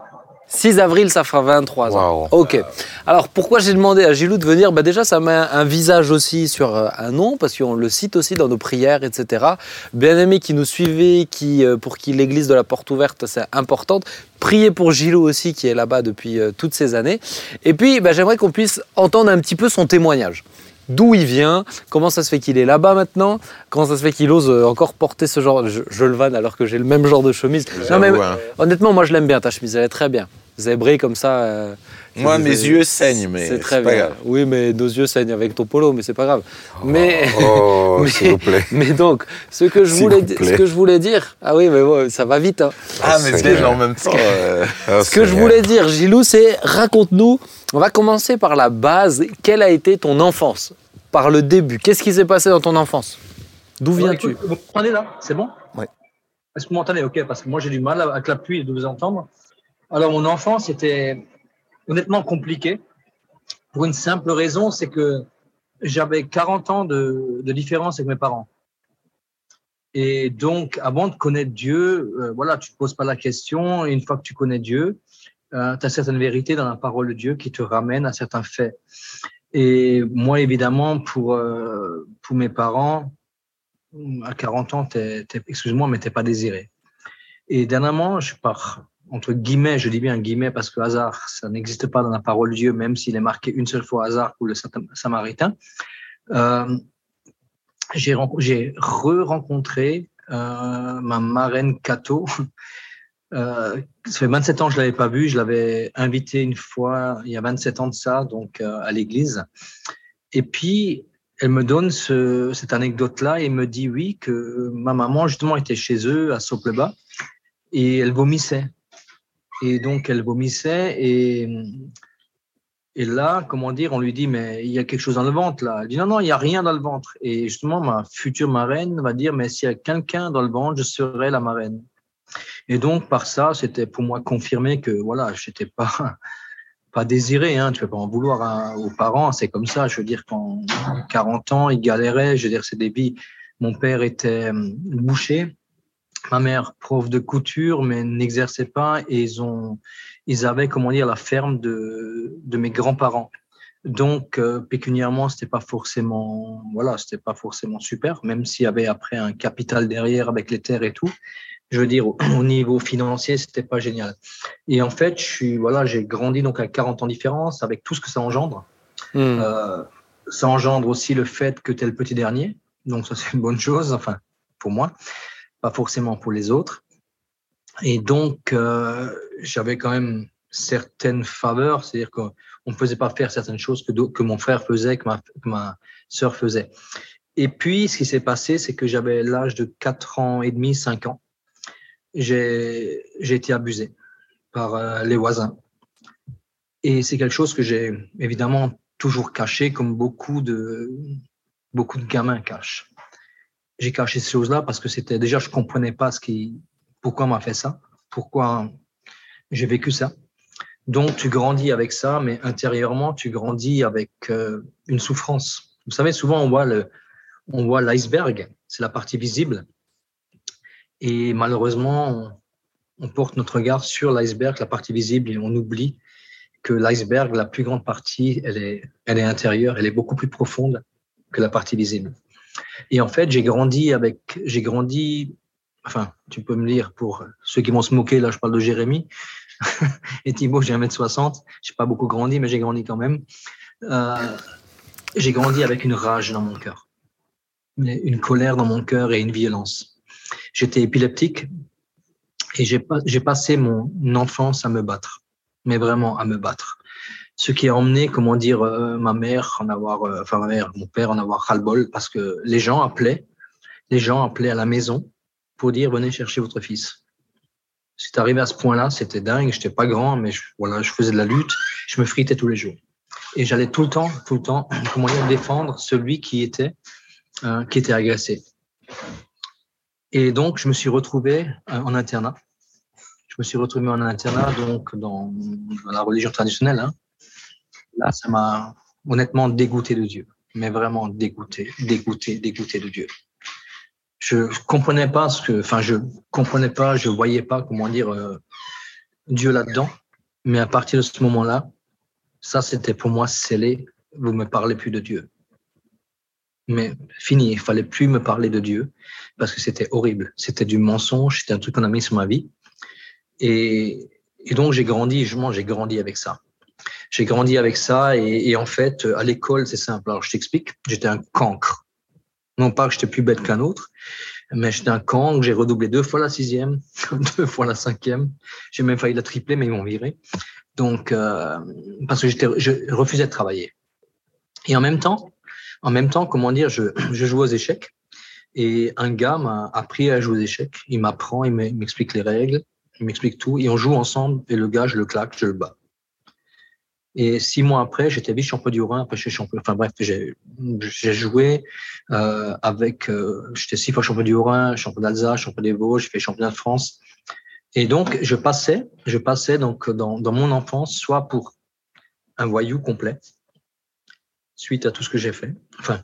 6 avril, ça fera 23 ans. Waouh. Ok. Alors pourquoi j'ai demandé à Gilou de venir? Bah Déjà, ça met un visage aussi sur euh, un nom, parce qu'on le cite aussi dans nos prières, etc. Bien aimé qui nous suivait, qui, euh, pour qui l'église de la porte ouverte, c'est important. Priez pour Gilou aussi, qui est là-bas depuis euh, toutes ces années. Et puis, bah, j'aimerais qu'on puisse entendre un petit peu son témoignage. D'où il vient, comment ça se fait qu'il est là-bas maintenant, comment ça se fait qu'il ose euh, encore porter ce genre. Je, je le vanne alors que j'ai le même genre de chemise. Non, mais J'avoue, hein. honnêtement, moi je l'aime bien ta chemise, elle est très bien. Zébrée comme ça. euh, Moi, c'est- mes yeux saignent, mais c'est très pas bien. grave. Oui, mais nos yeux saignent avec ton polo, mais c'est pas grave. Mais, Oh, [LAUGHS] mais- s'il vous plaît. mais donc, ce que je voulais, ce que je voulais dire, ah oui, mais ouais, ça va vite. hein. Ah, mais déjà en même temps. euh, Oh, Ce que je Seigneur. voulais dire, Gilou, c'est raconte-nous. On va commencer par la base. Quelle a été ton enfance? Par le début. Qu'est-ce qui s'est passé dans ton enfance? D'où viens-tu? écoute, Vous m'entendez là? C'est bon? Oui. Est-ce que vous m'entendez? Ok, parce que moi j'ai du mal avec la pluie de vous entendre. Alors mon enfance était honnêtement compliquée pour une simple raison, c'est que j'avais 40 ans de, différence avec mes parents. Et donc, avant de connaître Dieu, euh, voilà, tu te poses pas la question. Et une fois que tu connais Dieu, tu as certaines vérités dans la parole de Dieu qui te ramènent à certains faits. Et moi, évidemment, pour, euh, pour mes parents, à 40 ans, excuse-moi, mais t'es pas désiré. Et dernièrement, je pars, entre guillemets, je dis bien guillemets parce que hasard, ça n'existe pas dans la parole de Dieu, même s'il est marqué une seule fois hasard pour le Sam- Samaritain. Euh, j'ai, renco- j'ai re-rencontré euh, ma marraine Cato. [LAUGHS] Euh, ça fait 27 ans que je l'avais pas vue. Je l'avais invitée une fois, il y a 27 ans de ça, donc à l'église. Et puis, elle me donne ce, cette anecdote-là et me dit oui que ma maman justement était chez eux à Sopleba et elle vomissait. Et donc elle vomissait et et là, comment dire, on lui dit mais il y a quelque chose dans le ventre là. Elle dit non non, il y a rien dans le ventre. Et justement ma future marraine va dire mais s'il y a quelqu'un dans le ventre, je serai la marraine. Et donc par ça, c'était pour moi confirmé que voilà, j'étais pas [LAUGHS] pas désiré, hein, tu peux pas en vouloir à- aux parents, c'est comme ça. Je veux dire, qu'en 40 ans, ils galéraient. Je veux dire, c'est des. Mon père était hum, boucher, ma mère prof de couture, mais n'exerçait pas. Et ils ont, ils avaient, comment dire, la ferme de, de mes grands-parents. Donc, euh, pécuniairement, c'était pas forcément, voilà, c'était pas forcément super, même s'il y avait après un capital derrière avec les terres et tout. Je veux dire, au, au niveau financier, c'était pas génial. Et en fait, je suis, voilà, j'ai grandi donc à 40 ans de différence avec tout ce que ça engendre. Hmm. Euh, ça engendre aussi le fait que tu es le petit dernier. Donc, ça, c'est une bonne chose, enfin, pour moi, pas forcément pour les autres. Et donc, euh, j'avais quand même certaines faveurs, c'est-à-dire qu'on ne faisait pas faire certaines choses que, mon frère faisait, que ma, sœur faisait. Et puis, ce qui s'est passé, c'est que j'avais l'âge de 4 ans et demi, 5 ans. J'ai j'ai été abusé par euh, les voisins. Et c'est quelque chose que j'ai évidemment toujours caché, comme beaucoup de, beaucoup de gamins cachent. J'ai caché ces choses-là parce que c'était déjà, je comprenais pas ce qui, pourquoi on m'a fait ça, pourquoi j'ai vécu ça. Donc, tu grandis avec ça, mais intérieurement, tu grandis avec euh, une souffrance. Vous savez, souvent, on voit le, on voit l'iceberg, c'est la partie visible. Et malheureusement, on, on porte notre regard sur l'iceberg, la partie visible, et on oublie que l'iceberg, la plus grande partie, elle est, elle est intérieure, elle est beaucoup plus profonde que la partie visible. Et en fait, j'ai grandi avec, j'ai grandi, enfin, tu peux me lire pour ceux qui vont se moquer, là, je parle de Jérémy. [LAUGHS] et Thibaut, j'ai 1m60, j'ai pas beaucoup grandi, mais j'ai grandi quand même. Euh, j'ai grandi avec une rage dans mon cœur, une colère dans mon cœur et une violence. J'étais épileptique et j'ai passé mon enfance à me battre mais vraiment à me battre. Ce qui a emmené, comment dire, euh, ma mère en avoir, euh, enfin ma mère, mon père en avoir ras-le-bol parce que les gens appelaient, les gens appelaient à la maison pour dire venez chercher votre fils. C'est arrivé à ce point-là, c'était dingue. J'étais pas grand, mais voilà, je faisais de la lutte, je me fritais tous les jours et j'allais tout le temps, tout le temps, [CLEARS THROAT] comment dire, défendre celui qui était, euh, qui était agressé. Et donc, je me suis retrouvé euh, en internat je me suis retrouvé en internat, donc dans, dans la religion traditionnelle. Hein. Là, ça m'a honnêtement dégoûté de Dieu, mais vraiment dégoûté, dégoûté, dégoûté de Dieu. je comprenais pas ce que, enfin, je comprenais pas, je voyais pas, comment dire, euh, Dieu là-dedans. Mais à partir de ce moment-là, ça, c'était pour moi scellé. Vous me parlez plus de Dieu. Mais fini, il fallait plus me parler de Dieu parce que c'était horrible. C'était du mensonge, c'était un truc qu'on a mis sur ma vie. Et, donc, j'ai grandi, je j'ai grandi avec ça. J'ai grandi avec ça et, en fait, à l'école, c'est simple. Alors, je t'explique, j'étais un cancre. Non pas que j'étais plus bête qu'un autre, mais j'étais un cancre. J'ai redoublé deux fois la sixième, [LAUGHS] deux fois la cinquième. J'ai même failli la tripler, mais ils m'ont viré. Donc, euh, parce que je refusais de travailler. Et en même temps, en même temps, comment dire, je, je joue aux échecs. Et un gars m'a appris à jouer aux échecs. Il m'apprend, il m'explique les règles, il m'explique tout. Et on joue ensemble. Et le gars, je le claque, je le bats. Et six mois après, j'étais vice-champion du Rhin. Après, je suis champion. Enfin bref, j'ai joué euh, avec. Euh, j'étais six fois champion du Rhin, champion d'Alsace, champion des Vosges. J'ai fait championnat de France. Et donc, je passais, je passais donc dans, mon enfance, soit pour un voyou complet, suite à tout ce que j'ai fait, enfin,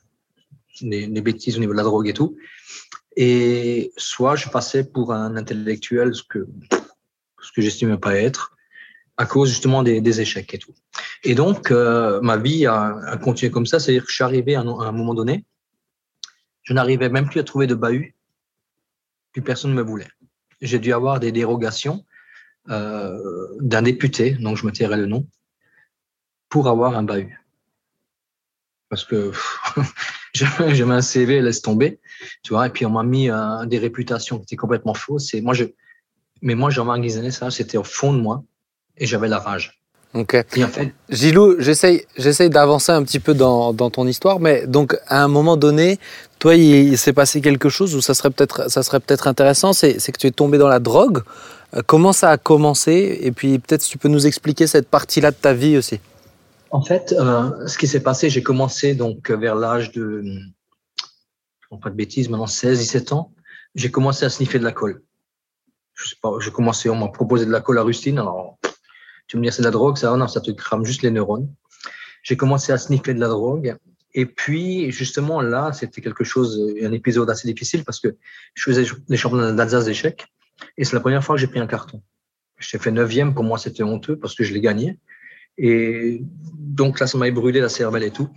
les, les, bêtises au niveau de la drogue et tout, et soit je passais pour un intellectuel, ce que, ce que j'estimais pas être, à cause justement des, des, échecs et tout. Et donc, euh, ma vie a, a, continué comme ça, c'est-à-dire que je suis arrivé à un, à un moment donné, je n'arrivais même plus à trouver de bahut, plus personne ne me voulait j'ai dû avoir des dérogations euh, d'un député, donc je me tairai le nom, pour avoir un bahut. Parce que [LAUGHS] j'ai un CV, laisse tomber, tu vois, et puis on m'a mis euh, des réputations qui étaient complètement fausses. Et moi, je, mais moi, Jean-Marc ça, c'était au fond de moi, et j'avais la rage. Ok. Et en fait, Gilou, j'essaye, j'essaye d'avancer un petit peu dans, dans, ton histoire, mais donc à un moment donné, toi, il, s'est passé quelque chose où ça serait peut-être, ça serait peut-être intéressant, c'est, que tu es tombé dans la drogue. Euh, comment ça a commencé? Et puis peut-être si tu peux nous expliquer cette partie-là de ta vie aussi. En fait, euh, ce qui s'est passé, j'ai commencé donc vers l'âge de, je pas de bêtises, maintenant 16, 17 ans, j'ai commencé à sniffer de la colle. Je sais pas, j'ai commencé, on m'a proposé de la colle à rustine, alors tu me dis, c'est de la drogue, ça, non, ça te crame juste les neurones. J'ai commencé à sniffer de la drogue. Et puis, justement, là, c'était quelque chose, un épisode assez difficile parce que je faisais les championnats d'Alsace d'échecs et c'est la première fois que j'ai pris un carton. J'ai fait neuvième, pour moi, c'était honteux parce que je l'ai gagné. Et donc là, ça m'avait brûlé la cervelle et tout.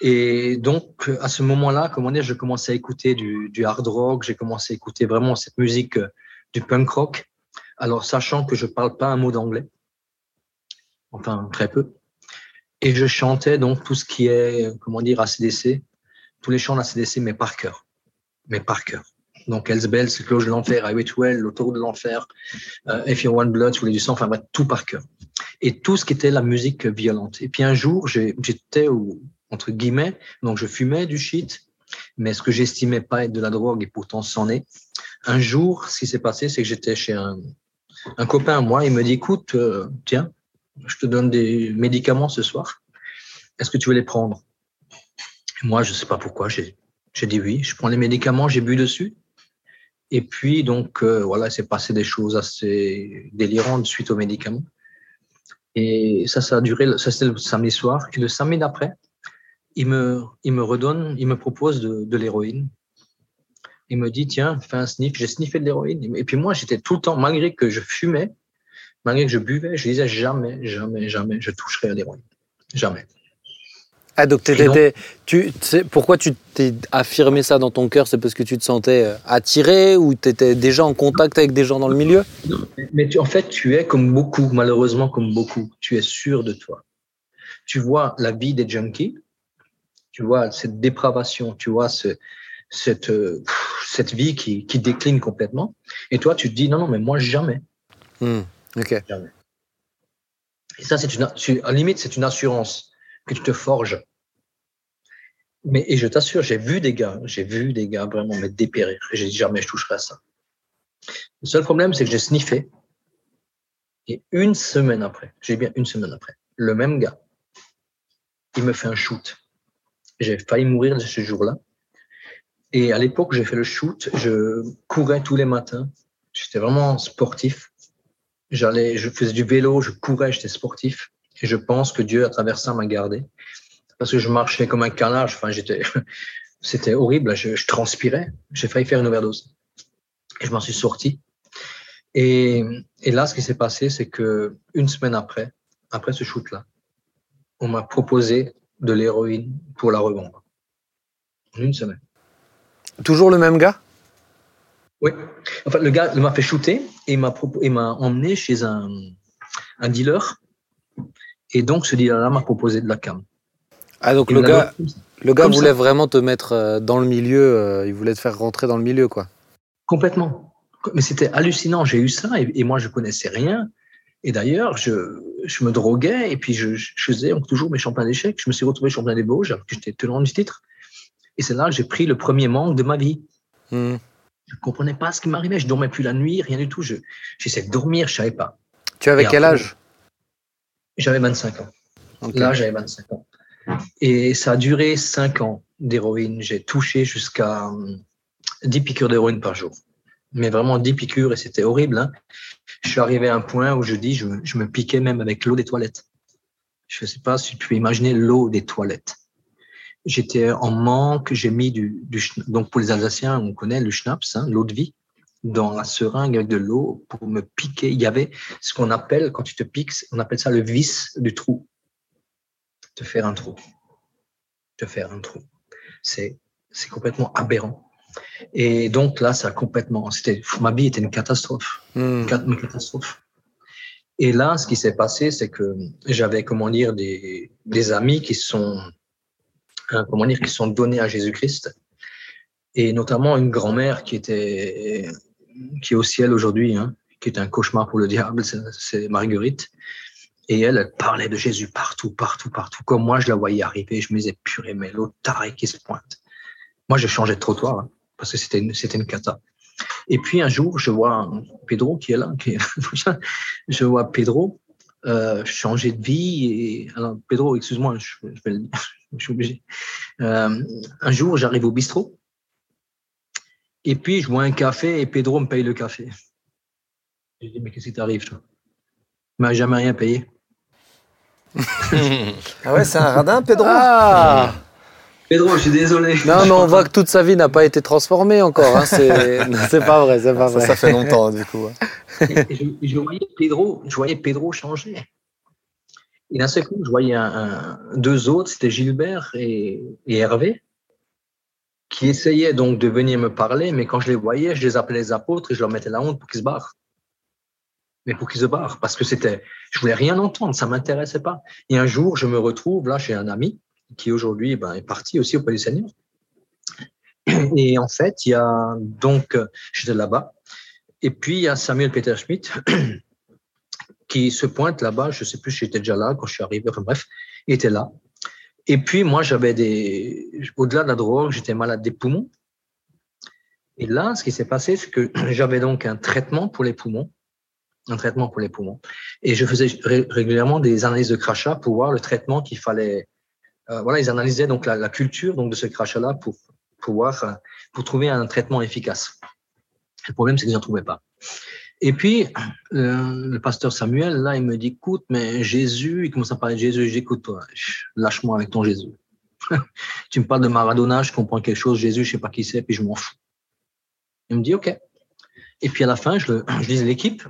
Et donc, à ce moment-là, comment dire, je commençais à écouter du, du hard rock, j'ai commencé à écouter vraiment cette musique euh, du punk rock. Alors, sachant que je parle pas un mot d'anglais, enfin très peu. Et je chantais donc tout ce qui est, comment dire, ACDC, tous les chants d'ACDC, mais par cœur. Mais par cœur. Donc c'est Cloche de l'Enfer, I Wait Well, L'Autour de l'Enfer, euh, If You Want Blood, Sous les du sang, enfin tout par cœur. Et tout ce qui était la musique violente. Et puis un jour, j'étais, entre guillemets, donc je fumais du shit, mais ce que j'estimais pas être de la drogue, et pourtant c'en est. Un jour, ce qui s'est passé, c'est que j'étais chez un, un copain à moi, il me dit, écoute, euh, tiens, je te donne des médicaments ce soir. Est-ce que tu veux les prendre? Moi, je ne sais pas pourquoi. J'ai dit oui. Je prends les médicaments, j'ai bu dessus. Et puis, donc, euh, voilà, c'est passé des choses assez délirantes suite aux médicaments. Et ça, ça a duré, ça c'était le samedi soir. Et le samedi d'après, il me, il me redonne, il me propose de, de l'héroïne. Il me dit, tiens, fais un sniff. J'ai sniffé de l'héroïne. Et puis moi, j'étais tout le temps, malgré que je fumais, malgré que je buvais, je disais jamais, jamais, jamais, je toucherai à l'héroïne. Jamais. Ah, donc, tu, sais, pourquoi tu t'es affirmé ça dans ton cœur? C'est parce que tu te sentais euh, attiré ou tu étais déjà en contact avec des gens dans le milieu? Non, mais tu, en fait, tu es comme beaucoup, malheureusement comme beaucoup, tu es sûr de toi. Tu vois la vie des junkies, tu vois cette dépravation, tu vois ce, cette, euh, cette vie qui, qui décline complètement. Et toi, tu te dis, non, non, mais moi, jamais. Hmm. Et ça, c'est une, la limite, c'est une assurance que tu te forges. Mais, et je t'assure, j'ai vu des gars, j'ai vu des gars vraiment me dépérir. J'ai dit jamais je toucherai à ça. Le seul problème, c'est que j'ai sniffé. Et une semaine après, j'ai bien une semaine après, le même gars, il me fait un shoot. J'ai failli mourir ce jour-là. Et à l'époque, j'ai fait le shoot, je courais tous les matins. J'étais vraiment sportif j'allais, je faisais du vélo, je courais, j'étais sportif. Et je pense que Dieu, à travers ça, m'a gardé. Parce que je marchais comme un canard. Enfin, j'étais, [LAUGHS] C'était horrible. Je, transpirais. J'ai failli faire une overdose. Et je m'en suis sorti. Et, et là, ce qui s'est passé, c'est que une semaine après, après ce shoot-là, on m'a proposé de l'héroïne pour la revendre. En une semaine. Toujours le même gars? Oui. Enfin, le gars m'a fait shooter et m'a emmené chez un, un dealer. Et donc, ce dealer-là m'a proposé de la cam. Ah, donc le gars, le gars voulait ça. vraiment te mettre euh, dans le milieu, euh, il voulait te faire rentrer dans le milieu, quoi. Complètement. Mais c'était hallucinant. J'ai eu ça et, et moi, je connaissais rien. Et d'ailleurs, je, je me droguais et puis je, je faisais toujours mes champions d'échecs. Je me suis retrouvé champion des Vosges alors que j'étais tenant du titre. Et c'est là que j'ai pris le premier manque de ma vie. Hmm. Je ne comprenais pas ce qui m'arrivait. Je dormais plus la nuit, rien du tout. Je, j'essayais de dormir, je savais pas. Tu avais quel âge? J'avais 25 ans. Là, j'avais 25 ans. Et ça a duré 5 ans d'héroïne. J'ai touché jusqu'à hum, 10 piqûres d'héroïne par jour. Mais vraiment 10 piqûres et c'était horrible. hein. Je suis arrivé à un point où je dis, je, me- je me piquais même avec l'eau des toilettes. Je ne sais pas si tu peux imaginer l'eau des toilettes. J'étais en manque, j'ai mis du, du donc pour les Alsaciens, on connaît le schnapps, hein, l'eau de vie, dans la seringue avec de l'eau pour me piquer. Il y avait ce qu'on appelle, quand tu te piques, on appelle ça le vis du trou. Te faire un trou. Te faire un trou. C'est, c'est complètement aberrant. Et donc là, ça a complètement, c'était, ma vie était une catastrophe. Hmm. Une catastrophe. Et là, ce qui s'est passé, c'est que j'avais, comment dire, des, des amis qui sont, euh, comment dire, qui sont donnés à Jésus-Christ. Et notamment une grand-mère qui était, qui est au ciel aujourd'hui, hein, qui est un cauchemar pour le diable, c'est- Marguerite. Et elle, elle parlait de Jésus partout, partout, partout. Comme moi, je la voyais arriver, je me disais, purée, mais l'autre taré qui se pointe. Moi, je changeais de trottoir, hein, parce que c'était une, c'était une cata. Et puis un jour, je vois Pedro qui est là, qui [LAUGHS] je vois Pedro euh, changer de vie. Et... Alors, Pedro, excuse-moi, je vais le dire, je suis obligé. Euh, un jour, j'arrive au bistrot, et puis je bois un café et Pedro me paye le café. Je dis, mais qu'est-ce qui t'arrive, toi? Il m'a jamais rien payé. [LAUGHS] Ah ouais, c'est un radin, Pedro? Ah Pedro, je suis désolé. Non, mais on voit que toute sa vie n'a pas été transformée encore. hein. C'est non, [LAUGHS] c'est pas vrai, c'est pas ça, vrai. ça fait longtemps, du coup. Et je, et je voyais Pedro, je voyais Pedro changer. Et d'un seul coup, je voyais deux autres, c'était Gilbert et, Hervé, qui essayaient donc de venir me parler, mais quand je les voyais, je les appelais les apôtres et je leur mettais la honte pour qu'ils se barrent. Mais pour qu'ils se barrent, parce que c'était, je voulais rien entendre, ça m'intéressait pas. Et un jour, je me retrouve là chez un ami qui aujourd'hui ben, est parti aussi auprès du Seigneur. Et en fait, il y a donc, j'étais là-bas, et puis il y a Samuel Peter Schmidt qui se pointe là-bas. Je sais plus si j'étais déjà là quand je suis arrivé. Enfin bref, il était là. Et puis moi, j'avais des, au-delà de la drogue, j'étais malade des poumons. Et là, ce qui s'est passé, c'est que [CLEARS THROAT] j'avais donc un traitement pour les poumons, un traitement pour les poumons. Et je faisais ré- régulièrement des analyses de crachat pour voir le traitement qu'il fallait. euh, voilà, ils analysaient donc la, la culture donc de ce crachat-là pour pouvoir euh, pour trouver un traitement efficace. Le problème, c'est qu'ils n'en trouvaient pas. Et puis, euh, le pasteur Samuel, là, il me dit, écoute, mais Jésus, il commence à parler de Jésus, j'écoute toi, lâche-moi avec ton Jésus. [LAUGHS] tu me parles de Maradona, je comprends quelque chose, Jésus, je sais pas qui c'est, puis je m'en fous. Il me dit, OK. Et puis à la fin, je, le, [CLEARS THROAT] je lisais l'équipe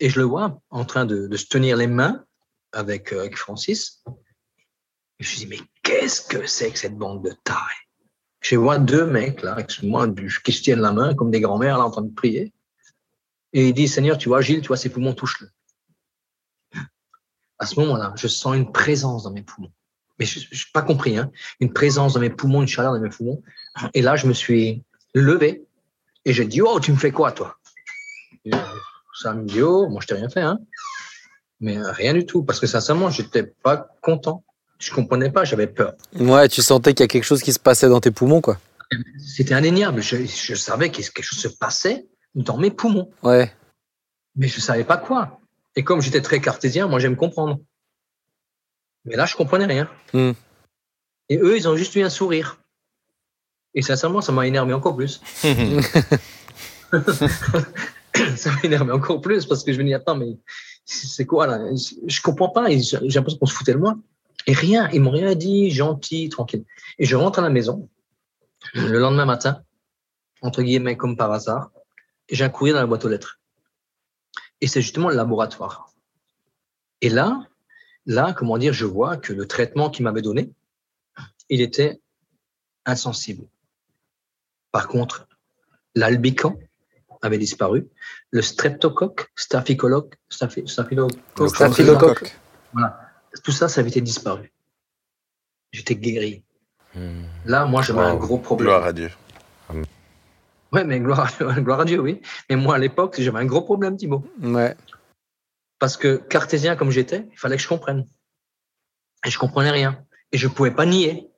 et je le vois en train de, se tenir les mains avec, euh, avec Francis. Je me dis, mais qu'est-ce que c'est que cette bande de tarés? Je vois deux mecs, là, excuse-moi, qui se tiennent la main comme des grands-mères, là, en train de prier. Et il dit, Seigneur, tu vois, Gilles, tu vois, ses poumons, touche-le. À ce moment-là, je sens une présence dans mes poumons. Mais je n'ai pas compris, hein. Une présence dans mes poumons, une chaleur dans mes poumons. Et là, je me suis levé et j'ai dit, oh, tu me fais quoi, toi? Et Ça me dit, oh, moi, je t'ai rien fait, hein. Mais rien du tout, parce que sincèrement, j'étais pas content. Je comprenais pas, j'avais peur. Ouais, tu sentais qu'il y a quelque chose qui se passait dans tes poumons, quoi. C'était indéniable. Je, je savais que quelque chose se passait dans mes poumons. Ouais. mais je savais pas quoi. Et comme j'étais très cartésien, moi j'aime comprendre. Mais là, je comprenais rien. Hmm. Et eux, ils ont juste eu un sourire. Et sincèrement, ça m'a énervé encore plus. [LAUGHS] [LAUGHS] ça m'a énervé encore plus parce que je me dis, attends, mais c'est quoi là? Je comprends pas. J'ai l'impression qu'on se foutait de moi. Et rien, ils m'ont rien dit, gentil, tranquille. Et je rentre à la maison. le lendemain matin, entre guillemets comme par hasard, j'ai un courrier dans la boîte aux lettres. Et c'est justement le laboratoire. Et là, là, comment dire, je vois que le traitement qu'il m'avait donné, il était insensible. Par contre, l'albican avait disparu, le streptocoque, staphylocoque, staphylocoque, Staphylocoque. voilà, tout ça, ça avait été disparu. J'étais guéri. Là, moi, j'avais un Wow. gros problème. Gloire à Dieu. Ouais, mais gloire, [LAUGHS] gloire à Dieu, oui. Mais moi, à l'époque, j'avais un gros problème, Thibaut. Ouais. Parce que cartésien comme j'étais, il fallait que je comprenne. Et je comprenais rien. Et je ne pouvais pas nier.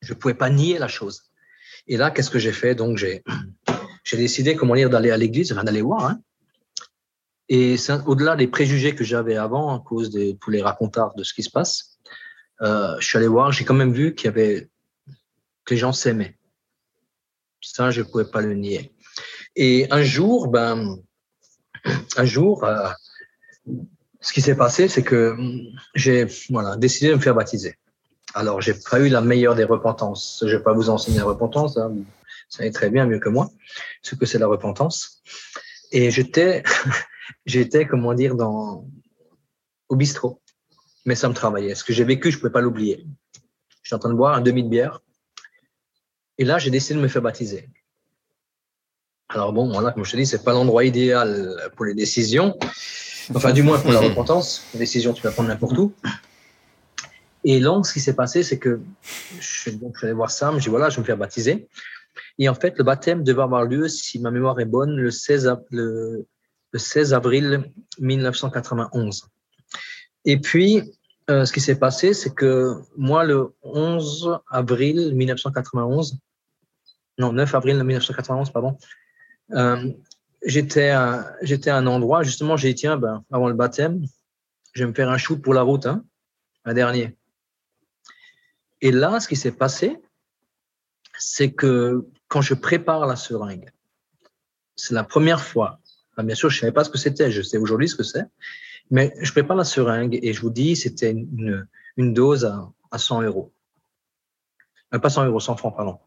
Je ne pouvais pas nier la chose. Et là, qu'est-ce que j'ai fait? Donc, j'ai, [CLEARS THROAT] décidé, comment dire, d'aller à l'église, enfin, d'aller voir. hein. Et au-delà des préjugés que j'avais avant, à cause de tous les racontards de ce qui se passe, euh, je suis allé voir, j'ai quand même vu qu'il y avait, que les gens s'aimaient. Ça, je ne pouvais pas le nier. Et un jour, ben, un jour, euh, ce qui s'est passé, c'est que hum, j'ai voilà, décidé de me faire baptiser. Alors, j'ai pas eu la meilleure des repentances. Je vais pas vous enseigner la repentance, hein. vous savez très bien mieux que moi ce que c'est la repentance. Et j'étais, [LAUGHS] j'étais, comment dire, dans, au bistrot. Mais ça me travaillait. Ce que j'ai vécu, je pouvais pas l'oublier. J'étais en train de boire un demi de bière. Et là, j'ai décidé de me faire baptiser. Alors bon, voilà, comme je te dis, c'est pas l'endroit idéal pour les décisions. Enfin, du moins pour la repentance. Les décisions, tu vas prendre n'importe où. Et donc, ce qui s'est passé, c'est que je suis, donc, je suis allé voir Sam, je dis voilà, je me faire baptiser. Et en fait, le baptême devait avoir lieu, si ma mémoire est bonne, le 16, av- le, le 16 avril 1991. Et puis, euh, ce qui s'est passé, c'est que moi, le 11 avril 1991, non, 9 avril 1991, pardon, euh, j'étais à, à un endroit, justement, j'ai dit, tiens, ben, avant le baptême, je vais me faire un shoot pour la route, hein, un dernier. Et là, ce qui s'est passé, c'est que quand je prépare la seringue, c'est la première fois, bien sûr, je ne savais pas ce que c'était, je sais aujourd'hui ce que c'est, mais je prépare la seringue et je vous dis, c'était une, une dose à, à 100 euros. Euh, pas 100 euros, 100 francs, pardon.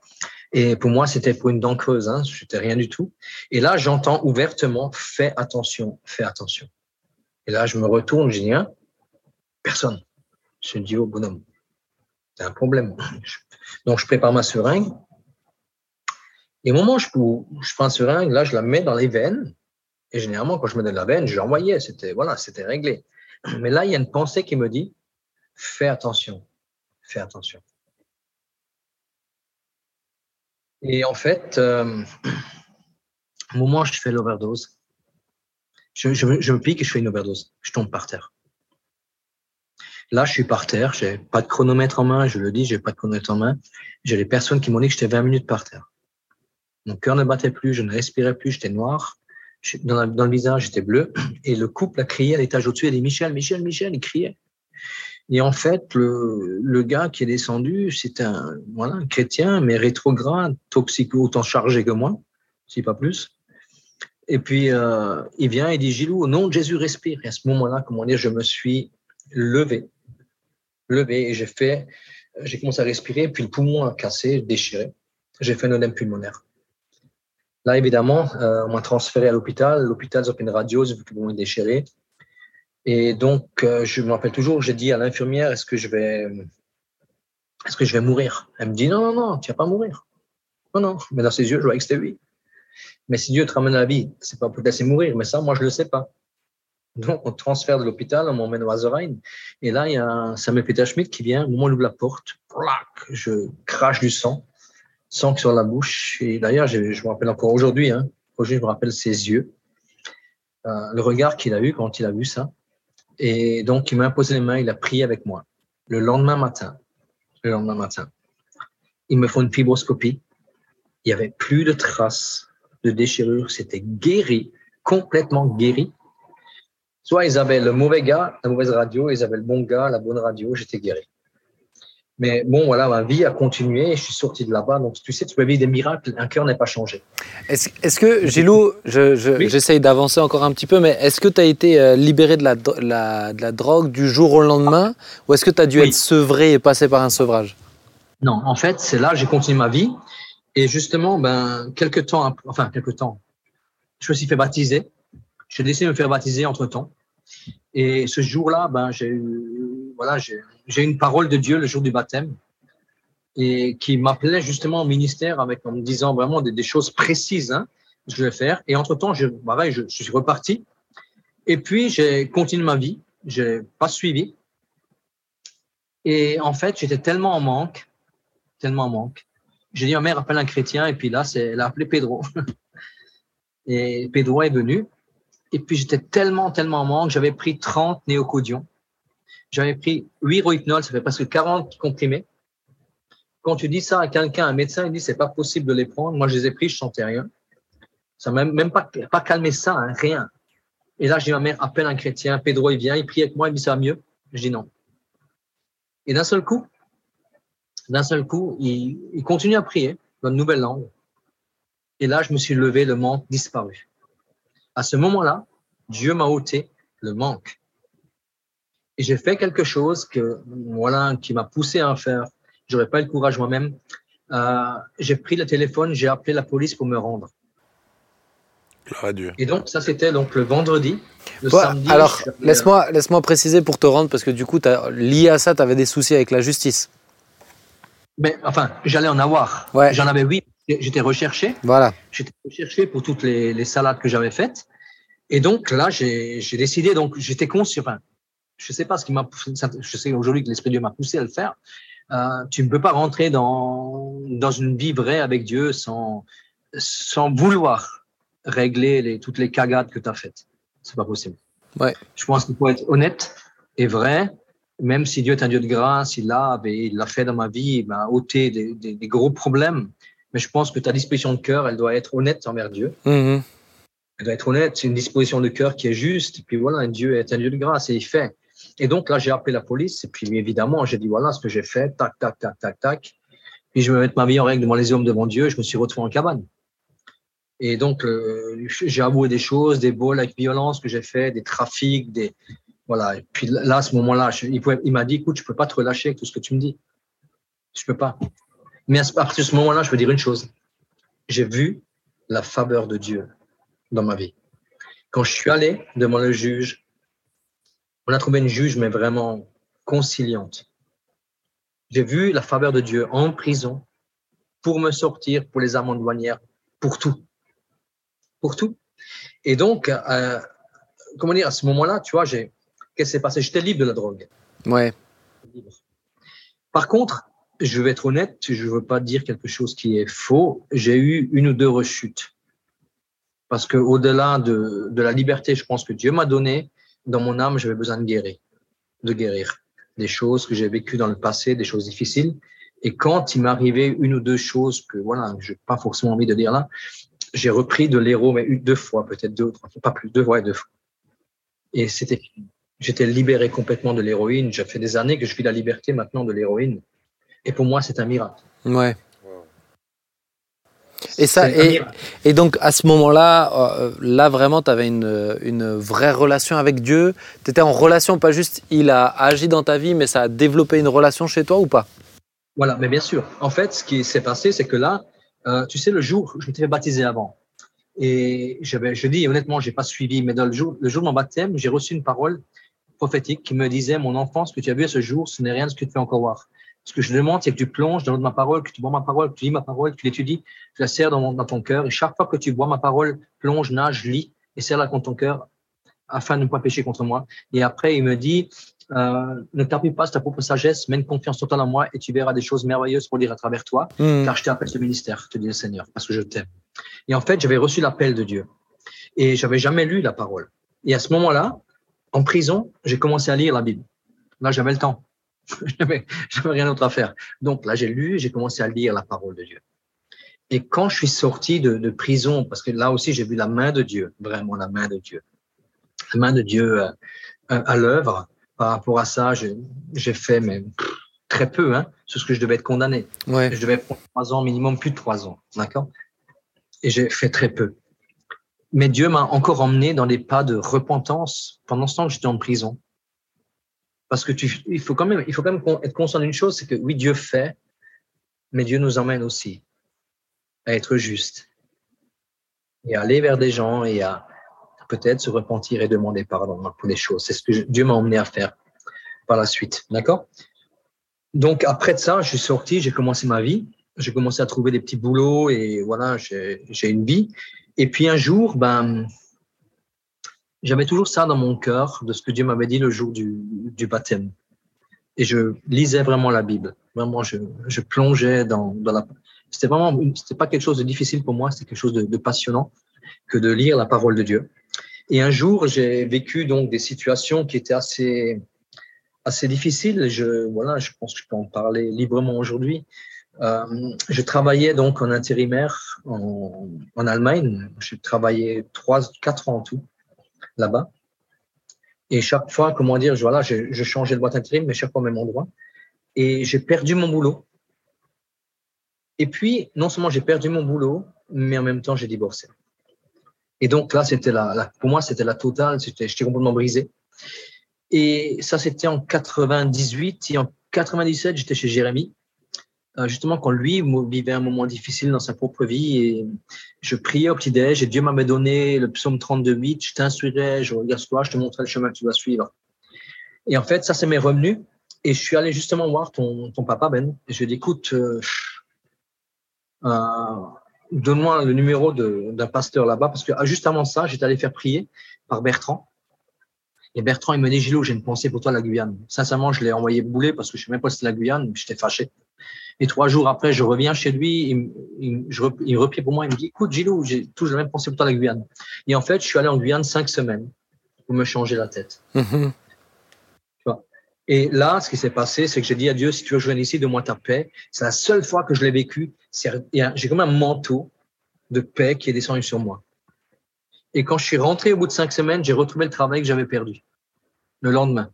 Et pour moi, c'était pour une dent creuse, hein, c'était rien du tout. Et là, j'entends ouvertement, fais attention, fais attention. Et là, je me retourne, je dis, hein, personne. Je dis au bonhomme, c'est un problème. Donc, je prépare ma seringue. Et au moment où je, prends la seringue, là, je la mets dans les veines. Et généralement, quand je mets de la veine, je l'envoyais. C'était, voilà, c'était réglé. Mais là, il y a une pensée qui me dit, fais attention, fais attention. Et en fait, euh, au moment où je fais l'overdose, je, me- pique et je fais une overdose. Je tombe par terre. Là, je suis par terre, j'ai pas de chronomètre en main, je le dis, j'ai pas de chronomètre en main. J'ai des personnes qui m'ont dit que j'étais 20 minutes par terre. Mon cœur ne battait plus, je ne respirais plus, j'étais noir. Dans, dans le visage, j'étais bleu. Et le couple a crié à l'étage au-dessus, il a dit Michel, Michel, Michel, il criait. Et en fait, le, gars qui est descendu, c'était un, voilà, un chrétien, mais rétrograde, toxico, autant chargé que moi, si pas plus. Et puis, euh, il vient et dit Gilou, au nom de Jésus, respire. Et à ce moment-là, comment dire, je me suis levé, levé, et j'ai fait, j'ai commencé à respirer, puis le poumon a cassé, déchiré. J'ai fait un œdème pulmonaire. Là, évidemment, euh, on m'a transféré à l'hôpital. L'hôpital, ils fait une radio, vu que le poumon est déchiré. Et donc, euh, je me rappelle toujours, j'ai dit à l'infirmière, est-ce que je vais, est-ce que je vais mourir? Elle me dit, non, non, non, tu vas pas mourir. Non, non, mais dans ses yeux, je vois que c'était oui. Mais si Dieu te ramène à la vie, c'est pas pour te laisser mourir, mais ça, moi, je le sais pas. Donc, on transfère de l'hôpital, on m'emmène au Azerheim. Et là, il y a Samuel Peter Schmidt qui vient, au moment où il ouvre la porte, plac, je crache du sang, sang sur la bouche. Et d'ailleurs, je, je me rappelle encore aujourd'hui, hein, aujourd'hui, je me rappelle ses yeux, euh, le regard qu'il a eu quand il a vu ça. Et donc, il m'a imposé les mains, il a prié avec moi. Le lendemain matin, le lendemain matin, ils me font une fibroscopie. Il n'y avait plus de traces de déchirure. C'était guéri, complètement guéri. Soit ils avaient le mauvais gars, la mauvaise radio, ils avaient le bon gars, la bonne radio, j'étais guéri. Mais bon, voilà, ma vie a continué et je suis sorti de là-bas. Donc, tu sais, tu peux vivre des miracles, un cœur n'est pas changé. Est-ce est-ce que, Gilou, je- je- Oui. j'essaye d'avancer encore un petit peu, mais est-ce que tu as été euh, libéré de la, la- de la drogue du jour au lendemain? Ou est-ce que tu as dû Oui. être sevré et passer par un sevrage? Non, en fait, c'est là que j'ai continué ma vie. Et justement, ben, quelques temps, enfin, quelques temps, je me suis fait baptiser. J'ai décidé de me faire baptiser entre temps. Et ce jour-là, ben, j'ai eu, voilà, j'ai j'ai une parole de Dieu le jour du baptême et qui m'appelait justement au ministère avec, en me disant vraiment des, choses précises, hein, que je vais faire. Et entre temps, je, pareil, je, je suis reparti. Et puis, j'ai continué ma vie. J'ai pas suivi. Et en fait, j'étais tellement en manque, tellement en manque. J'ai dit, ma mère appelle un chrétien. Et puis là, c'est, elle a appelé Pedro. [LAUGHS] et Pedro est venu. Et puis, j'étais tellement, tellement en manque. J'avais pris 30 néocodions. J'avais pris 8 rohypnol, ça fait presque 40 comprimés. Quand tu dis ça à quelqu'un, un médecin, il dit, c'est pas possible de les prendre. Moi, je les ai pris, je sentais rien. Ça m'a même, pas, calmé ça, hein, rien. Et là, je dis, ma mère appelle un chrétien. Pedro, il vient, il prie avec moi, il me dit, ça va mieux. Je dis non. Et d'un seul coup, d'un seul coup, il continue à prier dans une nouvelle langue. Et là, je me suis levé, le manque disparu. À ce moment-là, Dieu m'a ôté le manque. Et j'ai fait quelque chose que, voilà, qui m'a poussé à en faire. J'aurais pas eu le courage moi-même. Euh, j'ai pris le téléphone, j'ai appelé la police pour me rendre. Gloire à Dieu. Et donc, ça, c'était donc le vendredi. Le samedi, alors, laisse-moi laisse préciser pour te rendre, parce que du coup, t'as- lié à ça, tu avais des soucis avec la justice. Mais enfin, j'allais en avoir. Ouais. J'en avais huit. J'étais recherché. Voilà. J'étais recherché pour toutes les, les salades que j'avais faites. Et donc là, j'ai j'ai décidé. Donc j'étais conscient. Enfin, je sais pas ce qui m'a. poussé- Je sais aujourd'hui que l'esprit de Dieu m'a poussé à le faire. Euh, tu ne peux pas rentrer dans dans une vie vraie avec Dieu sans sans vouloir régler les, toutes les cagades que tu as faites. C'est pas possible. Ouais. Je pense qu'il faut être honnête et vrai. Même si Dieu est un Dieu de grâce, il l'a et il l'a fait dans ma vie, il m'a ôté des, des, des gros problèmes. Mais je pense que ta disposition de cœur, elle doit être honnête envers Dieu. Mhm. Elle doit être honnête. C'est une disposition de cœur qui est juste. Et puis voilà, Dieu est un Dieu de grâce et il fait. Et donc là, j'ai appelé la police. Et puis évidemment, j'ai dit voilà ce que j'ai fait. Tac, tac, tac, tac, tac. Puis je vais mettre ma vie en règle devant les hommes, devant Dieu. Je me suis retrouvé en cabane. Et donc, euh, j'ai avoué des choses, des vols avec violence que j'ai fait, des trafics, des voilà. Et puis là, à ce moment-là, il, m'a dit écoute, je peux pas te relâcher avec tout ce que tu me dis. Je peux pas. Mais à partir de ce moment-là, je peux dire une chose. J'ai vu la faveur de Dieu dans ma vie. Quand je suis allé devant le juge, on a trouvé une juge, mais vraiment conciliante. J'ai vu la faveur de Dieu en prison pour me sortir, pour les amendes douanières, pour tout. Pour tout. Et donc, euh, comment dire, à ce moment-là, tu vois, j'ai, qu'est-ce qui s'est passé? J'étais libre de la drogue. Ouais. Par contre, je vais être honnête, je ne veux pas dire quelque chose qui est faux. J'ai eu une ou deux rechutes. Parce que au-delà de, de la liberté, je pense que Dieu m'a donné, dans mon âme, j'avais besoin de guérir, de guérir des choses que j'ai vécues dans le passé, des choses difficiles. Et quand il arrivé une ou deux choses que voilà, je n'ai pas forcément envie de dire là, j'ai repris de l'héros, mais deux fois, peut-être deux trois fois, pas plus, deux fois et deux fois. Et c'était. J'étais libéré complètement de l'héroïne. J'ai fait des années que je vis la liberté maintenant de l'héroïne. Et pour moi, c'est un miracle. Ouais. Et ça, et, donc à ce moment-là, euh, là vraiment, tu avais une, une vraie relation avec Dieu. Tu étais en relation, pas juste il a agi dans ta vie, mais ça a développé une relation chez toi ou pas? Voilà, mais bien sûr. En fait, ce qui s'est passé, c'est que là, euh, tu sais, le jour, je m'étais fait baptiser avant. Et je dis honnêtement, j'ai pas suivi, mais dans le jour, le jour de mon baptême, j'ai reçu une parole prophétique qui me disait, mon enfant, ce que tu as vu à ce jour, ce n'est rien de ce que tu vas encore voir. Ce que je demande, c'est que tu plonges dans ma parole, que tu bois ma parole, que tu lis ma parole, que tu l'étudies, tu la serres dans, ton cœur. Et chaque fois que tu bois ma parole, plonge, nage, lis et serre-la contre ton cœur afin de ne pas pécher contre moi. Et après, il me dit, euh, ne t'appuie pas sur ta propre sagesse, mène confiance totale en moi et tu verras des choses merveilleuses pour dire à travers toi Hmm. car je t'appelle ce ministère, te dit le Seigneur, parce que je t'aime. Et en fait, j'avais reçu l'appel de Dieu et j'avais jamais lu la parole. Et à ce moment-là, en prison, j'ai commencé à lire la Bible. Là, j'avais le temps. [LAUGHS] j'avais j'avais rien d'autre à faire. Donc là, j'ai lu, j'ai commencé à lire la parole de Dieu. Et quand je suis sorti de, de prison, parce que là aussi, j'ai vu la main de Dieu, vraiment la main de Dieu, la main de Dieu euh, à l'œuvre. Par rapport à ça, j'ai j'ai fait mais, pff, très peu hein, sur ce que je devais être condamné. Ouais. Je devais prendre trois ans, minimum plus de trois ans. D'accord? Et j'ai fait très peu. Mais Dieu m'a encore emmené dans des pas de repentance pendant ce temps que j'étais en prison. Parce que tu, il faut quand même, il faut quand même être conscient d'une chose, c'est que oui, Dieu fait, Mais Dieu nous emmène aussi à être juste et à aller vers des gens et à peut-être se repentir et demander pardon pour les choses. C'est ce que Dieu m'a emmené à faire par la suite. D'accord? Donc, après ça, je suis sorti, j'ai commencé ma vie. J'ai commencé à trouver des petits boulots et voilà, j'ai une vie. Et puis un jour, ben, j'avais toujours ça dans mon cœur de ce que Dieu m'avait dit le jour du, du, baptême. Et je lisais vraiment la Bible. Vraiment, je, je plongeais dans, dans la. C'était vraiment, c'était pas quelque chose de difficile pour moi, c'était quelque chose de, de, passionnant que de lire la parole de Dieu. Et un jour, j'ai vécu donc des situations qui étaient assez, assez difficiles. Je, voilà, je pense que je peux en parler librement aujourd'hui. Euh, je travaillais donc en intérimaire en, en Allemagne. J'ai travaillé trois, quatre ans en tout là-bas. Et chaque fois, comment dire, je, voilà, je, changeais de boîte intérim, mais chaque fois au même endroit. Et j'ai perdu mon boulot. Et puis, non seulement j'ai perdu mon boulot, mais en même temps, j'ai divorcé. Et donc là, c'était la, pour moi, c'était la totale. J'étais complètement brisé. Et ça, c'était en 98. Et en 97, j'étais chez Jérémy. Euh, justement, quand lui vivait un moment difficile dans sa propre vie, et je priais au petit-déj, et Dieu m'avait donné le psaume 32.8, je t'instruirai, je regarde toi, je te montrerai le chemin que tu dois suivre. Et en fait, ça, c'est mes revenus. Et je suis allé justement voir ton, papa, Ben. Et je lui ai dit, écoute, euh, euh, donne-moi le numéro d'un pasteur là-bas, parce que ah, juste avant ça, j'étais allé faire prier par Bertrand. Et Bertrand, il me dit, Gilot, j'ai une pensée pour toi, la Guyane. Sincèrement, je l'ai envoyé bouler parce que je ne sais même pas si c'était la Guyane, j'étais fâché. Et trois jours après, je reviens chez lui, il, il, je, il replie pour moi, il me dit, écoute, Gilou, j'ai toujours la même pensée pour toi, la Guyane. Et en fait, je suis allé en Guyane cinq semaines pour me changer la tête. Mhm. Et là, ce qui s'est passé, c'est que j'ai dit à Dieu, si tu veux que je vienne ici, donne-moi ta paix. C'est la seule fois que je l'ai vécu. J'ai comme un manteau de paix qui est descendu sur moi. Et quand je suis rentré au bout de cinq semaines, j'ai retrouvé le travail que j'avais perdu. Le lendemain.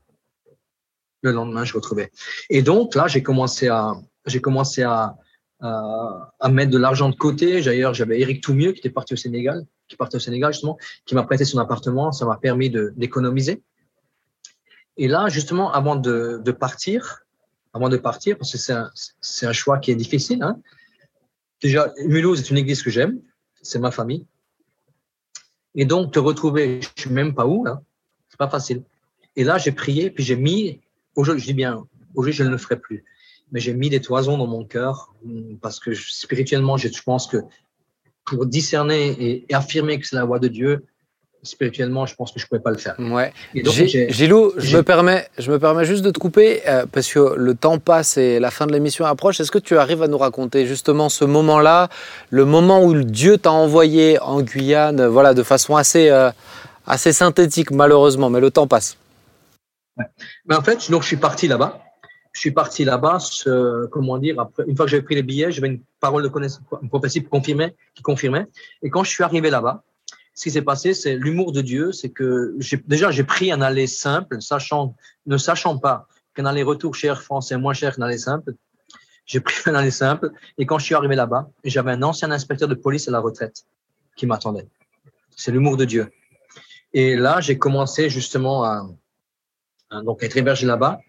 Le lendemain, je retrouvais. Et donc, là, j'ai commencé à, j'ai commencé à, mettre de l'argent de côté. D'ailleurs, j'avais Eric Toumieux qui était parti au Sénégal, qui partait au Sénégal justement, qui m'a prêté son appartement. Ça m'a permis d'économiser. Et là, justement, avant de, partir, avant de partir, parce que c'est un, choix qui est difficile. Hein. Déjà, Mulhouse est une église que j'aime, c'est ma famille. Et donc, te retrouver, je suis même pas où là, c'est pas facile. Et là, j'ai prié, puis j'ai mis, aujourd'hui, je dis bien, aujourd'hui, je ne le ferai plus mais j'ai mis des toisons dans mon cœur parce que spirituellement, je pense que pour discerner et, affirmer que c'est la voix de Dieu, spirituellement, je pense que je ne pouvais pas le faire. Ouais. Gilou, je me, permets, je me permets juste de te couper euh, parce que le temps passe et la fin de l'émission approche. Est-ce que tu arrives à nous raconter justement ce moment-là, le moment où Dieu t'a envoyé en Guyane, voilà, de façon assez, euh, assez synthétique malheureusement, mais le temps passe. Ouais. Mais en fait, donc, je suis parti là-bas je suis parti là-bas, comment dire, une fois que j'avais pris les billets, j'avais une parole de connaissance, une prophétie confirmée, qui confirmait. Et quand je suis arrivé là-bas, ce qui s'est passé, c'est l'humour de Dieu, c'est que déjà j'ai pris un aller simple, sachant, ne sachant pas qu'un aller-retour chez Air France est moins cher qu'un aller simple. J'ai pris un aller simple et quand je suis arrivé là-bas, j'avais un ancien inspecteur de police à la retraite qui m'attendait. C'est l'humour de Dieu. Et là, j'ai commencé justement à donc être hébergé là-bas.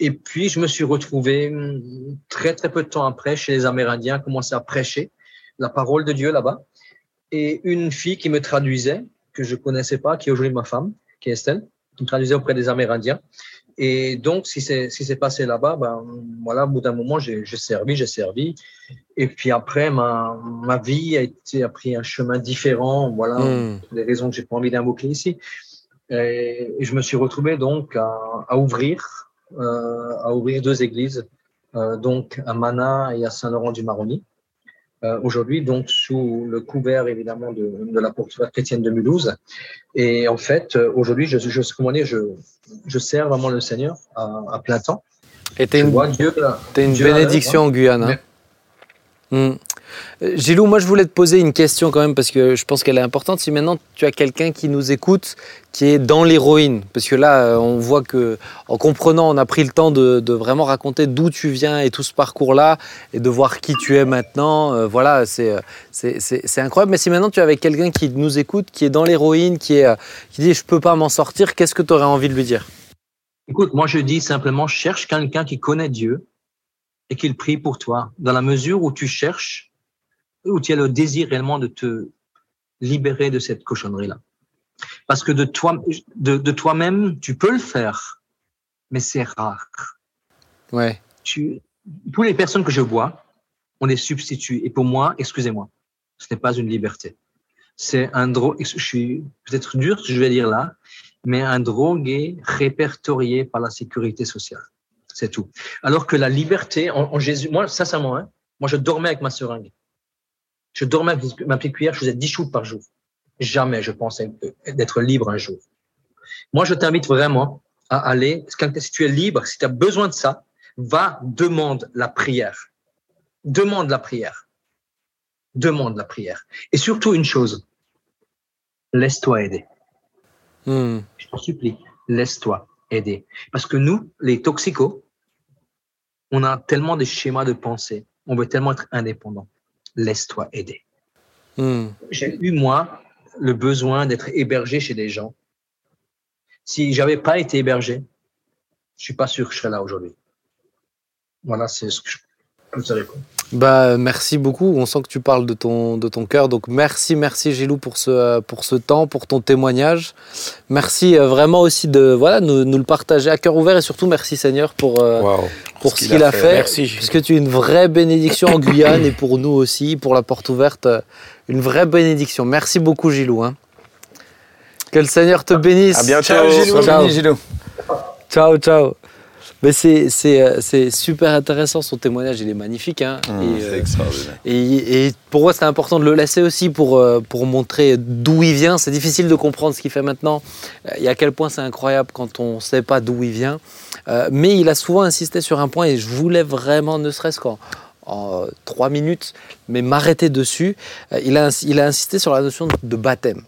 Et puis, je me suis retrouvé hum, très, très peu de temps après chez les Amérindiens, commencer à prêcher la parole de Dieu là-bas. Et une fille qui me traduisait, que je connaissais pas, qui est aujourd'hui ma femme, qui est Estelle, qui me traduisait auprès des Amérindiens. Et donc, ce qui s'est passé là-bas, ben, voilà, au bout d'un moment, j'ai servi, j'ai servi. Et puis après, ma, ma vie a, été, a pris un chemin différent, voilà, Hmm. pour des raisons que j'ai pas envie d'invoquer ici. Et, et je me suis retrouvé donc à, à ouvrir à ouvrir deux églises, euh, donc à Mana et à Saint-Laurent-du-Maroni. Euh, aujourd'hui, donc sous le couvert évidemment de, de la porte chrétienne de Mulhouse. Et en fait, euh, aujourd'hui, je, je, dire, je, je sers vraiment le Seigneur à, à plein temps. Et t'es une, Dieu, es une Dieu bénédiction en Guyane. Hein. Hmm. Gilou, moi je voulais te poser une question quand même parce que je pense qu'elle est importante. Si maintenant tu as quelqu'un qui nous écoute, qui est dans l'héroïne, parce que là on voit que en comprenant, on a pris le temps de, vraiment raconter d'où tu viens et tout ce parcours-là et de voir qui tu es maintenant. Euh, voilà, c'est incroyable. Mais si maintenant tu avais quelqu'un qui nous écoute, qui est dans l'héroïne, qui dit je peux pas m'en sortir, qu'est-ce que tu aurais envie de lui dire? Écoute, moi je dis simplement cherche quelqu'un qui connaît Dieu et qu'il prie pour toi, dans la mesure où tu cherches, où tu as le désir réellement de te libérer de cette cochonnerie-là. Parce que de toi, de, de toi-même, tu peux le faire, mais c'est rare. Ouais. Tu, toutes les personnes que je vois, on les substitue. Et pour moi, excusez-moi, ce n'est pas une liberté. C'est un drogue, je suis peut-être dur, je vais dire là, mais un drogué répertorié par la sécurité sociale. C'est tout. Alors que la liberté en, en Jésus, moi, sincèrement, hein, moi, je dormais avec ma seringue. Je dormais avec ma petite cuillère, je faisais 10 shoots par jour. Jamais je pensais d'être libre un jour. Moi, je t'invite vraiment à aller, si tu es libre, si tu as besoin de ça, va, demande la prière. Demande la prière. Demande la prière. Et surtout une chose, laisse-toi aider. Hmm. Je t'en supplie, laisse-toi aider. Parce que nous, les toxicos, on a tellement de schémas de pensée, on veut tellement être indépendant. Laisse-toi aider. Hmm. J'ai eu, moi, le besoin d'être hébergé chez des gens. Si j'avais pas été hébergé, je suis pas sûr que je serais là aujourd'hui. Voilà, c'est ce que je peux te répondre. Bah, merci beaucoup. On sent que tu parles de ton, de ton cœur. Donc, merci, merci Gilou pour ce, pour ce temps, pour ton témoignage. Merci euh, vraiment aussi de voilà, nous, nous le partager à cœur ouvert et surtout merci Seigneur pour, euh, pour ce qu'il a fait. Merci, Gilles. Puisque tu es une vraie bénédiction en Guyane et pour nous aussi, pour la porte ouverte, euh, une vraie bénédiction. Merci beaucoup Gilou. hein. Que le Seigneur te bénisse. À bientôt. Ciao, Gilou. Ciao. Bienvenue, Gilou. Ciao, ciao. Mais c'est, euh, c'est super intéressant, son témoignage, il est magnifique. hein. Mmh, et, C'est euh, extraordinaire. et, et pour moi, c'était important de le laisser aussi pour, euh, pour montrer d'où il vient. C'est difficile de comprendre ce qu'il fait maintenant et à quel point c'est incroyable quand on ne sait pas d'où il vient. Euh, mais il a souvent insisté sur un point et je voulais vraiment, ne serait-ce qu'en en, trois minutes, mais m'arrêter dessus. Il, a, il a insisté sur la notion de baptême.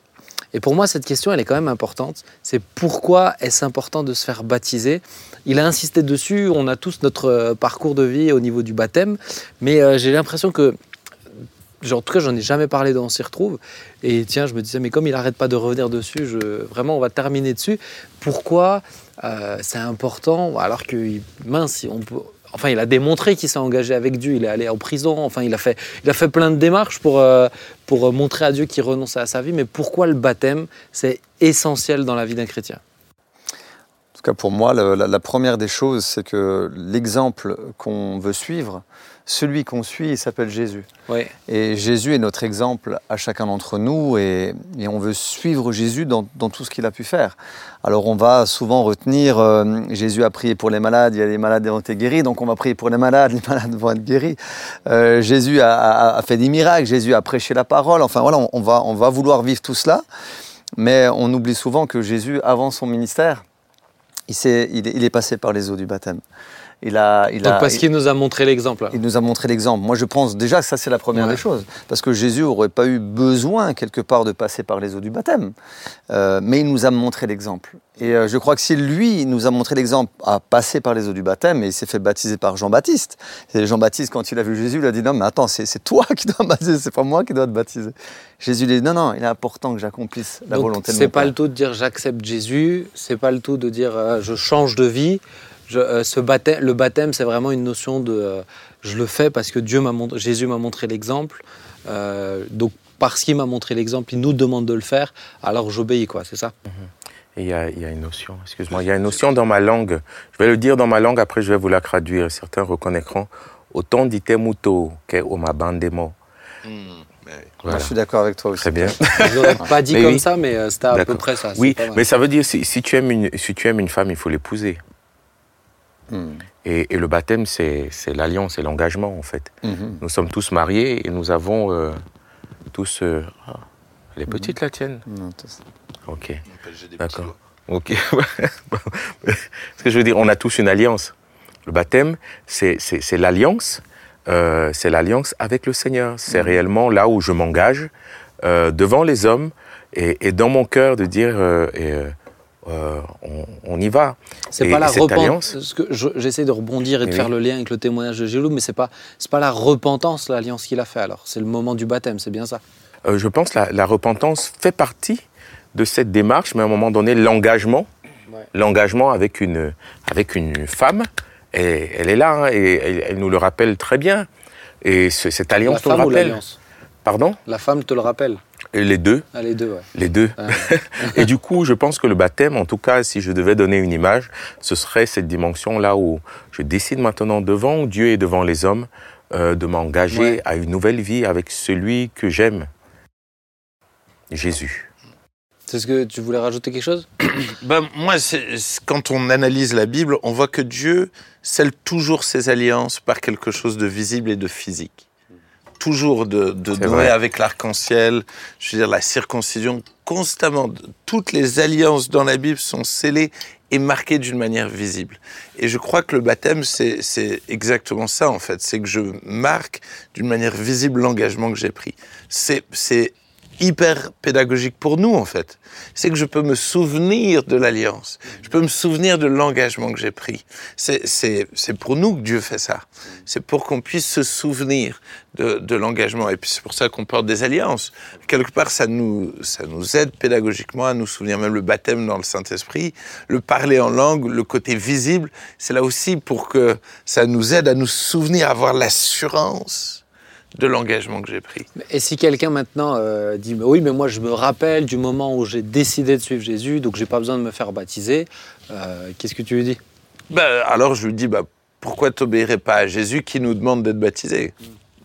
Et pour moi, cette question, elle est quand même importante. C'est pourquoi est-ce important de se faire baptiser? Il a insisté dessus. On a tous notre euh, parcours de vie au niveau du baptême. Mais euh, j'ai l'impression que, en tout cas, j'en ai jamais parlé dans On s'y retrouve. Et tiens, je me disais, mais comme il n'arrête pas de revenir dessus, je, vraiment, on va terminer dessus. Pourquoi euh, c'est important Alors que, mince, on peut. Enfin, il a démontré qu'il s'est engagé avec Dieu. Il est allé en prison. Enfin, il a fait, il a fait plein de démarches pour, pour montrer à Dieu qu'il renonçait à sa vie. Mais pourquoi le baptême C'est essentiel dans la vie d'un chrétien? En tout cas, pour moi, la, la première des choses, c'est que l'exemple qu'on veut suivre, celui qu'on suit, il s'appelle Jésus. Oui. Et Jésus est notre exemple à chacun d'entre nous et, et on veut suivre Jésus dans, dans tout ce qu'il a pu faire. Alors on va souvent retenir euh, Jésus a prié pour les malades, il y a les malades qui ont été guéris, donc on va prier pour les malades, [LAUGHS] les malades vont être guéris. Euh, Jésus a, a- a fait des miracles, Jésus a prêché la parole, enfin voilà, on, on va, on va vouloir vivre tout cela, mais on oublie souvent que Jésus, avant son ministère, il, est passé par les eaux du baptême. Il a, il Donc a, parce qu'il nous a montré l'exemple. il nous a montré l'exemple. Moi, je pense déjà que ça, c'est la première Ouais. des choses. Parce que Jésus n'aurait pas eu besoin, quelque part, de passer par les eaux du baptême. Euh, mais il nous a montré l'exemple. Et euh, je crois que si lui il nous a montré l'exemple à passer par les eaux du baptême, et il s'est fait baptiser par Jean-Baptiste. Et Jean-Baptiste, quand il a vu Jésus, il a dit Non, mais attends, c'est toi [LAUGHS] qui dois me baptiser, c'est pas moi qui dois te baptiser. Jésus lui a dit Non, non, il est important que j'accomplisse la Donc, volonté de c'est pas le tout de dire j'accepte Jésus, c'est pas le tout de dire euh, je change de vie. Je, euh, ce baptême, le baptême, c'est vraiment une notion de euh, je le fais parce que Dieu m'a montré, Jésus m'a montré l'exemple. Euh, donc parce qu'il m'a montré l'exemple, il nous demande de le faire. Alors j'obéis quoi, c'est ça. Et il y, a, il y a une notion, excuse-moi, il y a une notion dans ma langue. Je vais le dire dans ma langue, après je vais vous la traduire. Certains reconnaîtront. Autant dit muto que oma bandemo. Mais Moi, Voilà. Je suis d'accord avec toi aussi. Très bien. [LAUGHS] Je l'aurais pas dit Mais comme oui. ça, mais c'était à peu près ça. Oui, mais ça veut dire si, si tu aimes une, si tu aimes une femme, il faut l'épouser. Et, et le baptême, c'est c'est l'alliance, c'est l'engagement en fait. Mhm. Nous sommes tous mariés et nous avons euh, tous. euh, ah, elle est petite la tienne Non, tout ça. Ok. D'accord. Ok. [LAUGHS] Ce que je veux dire, on a tous une alliance. Le baptême, c'est c'est- c'est l'alliance. euh, c'est l'alliance avec le Seigneur. C'est réellement là où je m'engage euh, devant les hommes et, et dans mon cœur de dire euh, et, euh, on, on y va. C'est pas la repentance. J'essaie de rebondir et de Oui. faire le lien avec le témoignage de Gélou, mais c'est pas c'est pas la repentance l'alliance qu'il a fait. Alors c'est le moment du baptême, c'est bien ça. Euh, je pense que la, la repentance fait partie de cette démarche, mais à un moment donné, l'engagement, Ouais. l'engagement avec une, avec une femme, Et elle est là, hein, et elle, elle nous le rappelle très bien. Et ce- cette La alliance le femme ou rappelle. l'alliance? Pardon? La femme te le rappelle. Et Les deux. Ah, les deux, ouais. Les deux. Ouais. [LAUGHS] Et du coup, je pense que le baptême, en tout cas, si je devais donner une image, ce serait cette dimension-là où je décide maintenant devant Dieu et devant les hommes euh, de m'engager Ouais. à une nouvelle vie avec celui que j'aime, Jésus. C'est ce que tu voulais rajouter quelque chose? [COUGHS] Ben, moi, quand on analyse la Bible, on voit que Dieu scelle toujours ses alliances par quelque chose de visible et de physique. Toujours de, de vrai. avec l'arc-en-ciel, je veux dire la circoncision, constamment. Toutes les alliances dans la Bible sont scellées et marquées d'une manière visible. Et je crois que le baptême, c'est exactement ça, en fait. C'est que je marque d'une manière visible l'engagement que j'ai pris. C'est hyper pédagogique pour nous, en fait. C'est que je peux me souvenir de l'alliance. Je peux me souvenir de l'engagement que j'ai pris. C'est- pour nous que Dieu fait ça. C'est pour qu'on puisse se souvenir de, de l'engagement. Et puis c'est pour ça qu'on porte des alliances. Quelque part, ça nous, ça nous aide pédagogiquement à nous souvenir. Même le baptême dans le Saint-Esprit, le parler en langue, le côté visible, c'est là aussi pour que ça nous aide à nous souvenir, à avoir l'assurance de l'engagement que j'ai pris. Et si quelqu'un maintenant euh, dit oui mais moi je me rappelle du moment où j'ai décidé de suivre Jésus donc j'ai pas besoin de me faire baptiser, euh, qu'est-ce que tu lui dis? Ben, alors je lui dis, bah, pourquoi t'obéirais pas à Jésus qui nous demande d'être baptisé?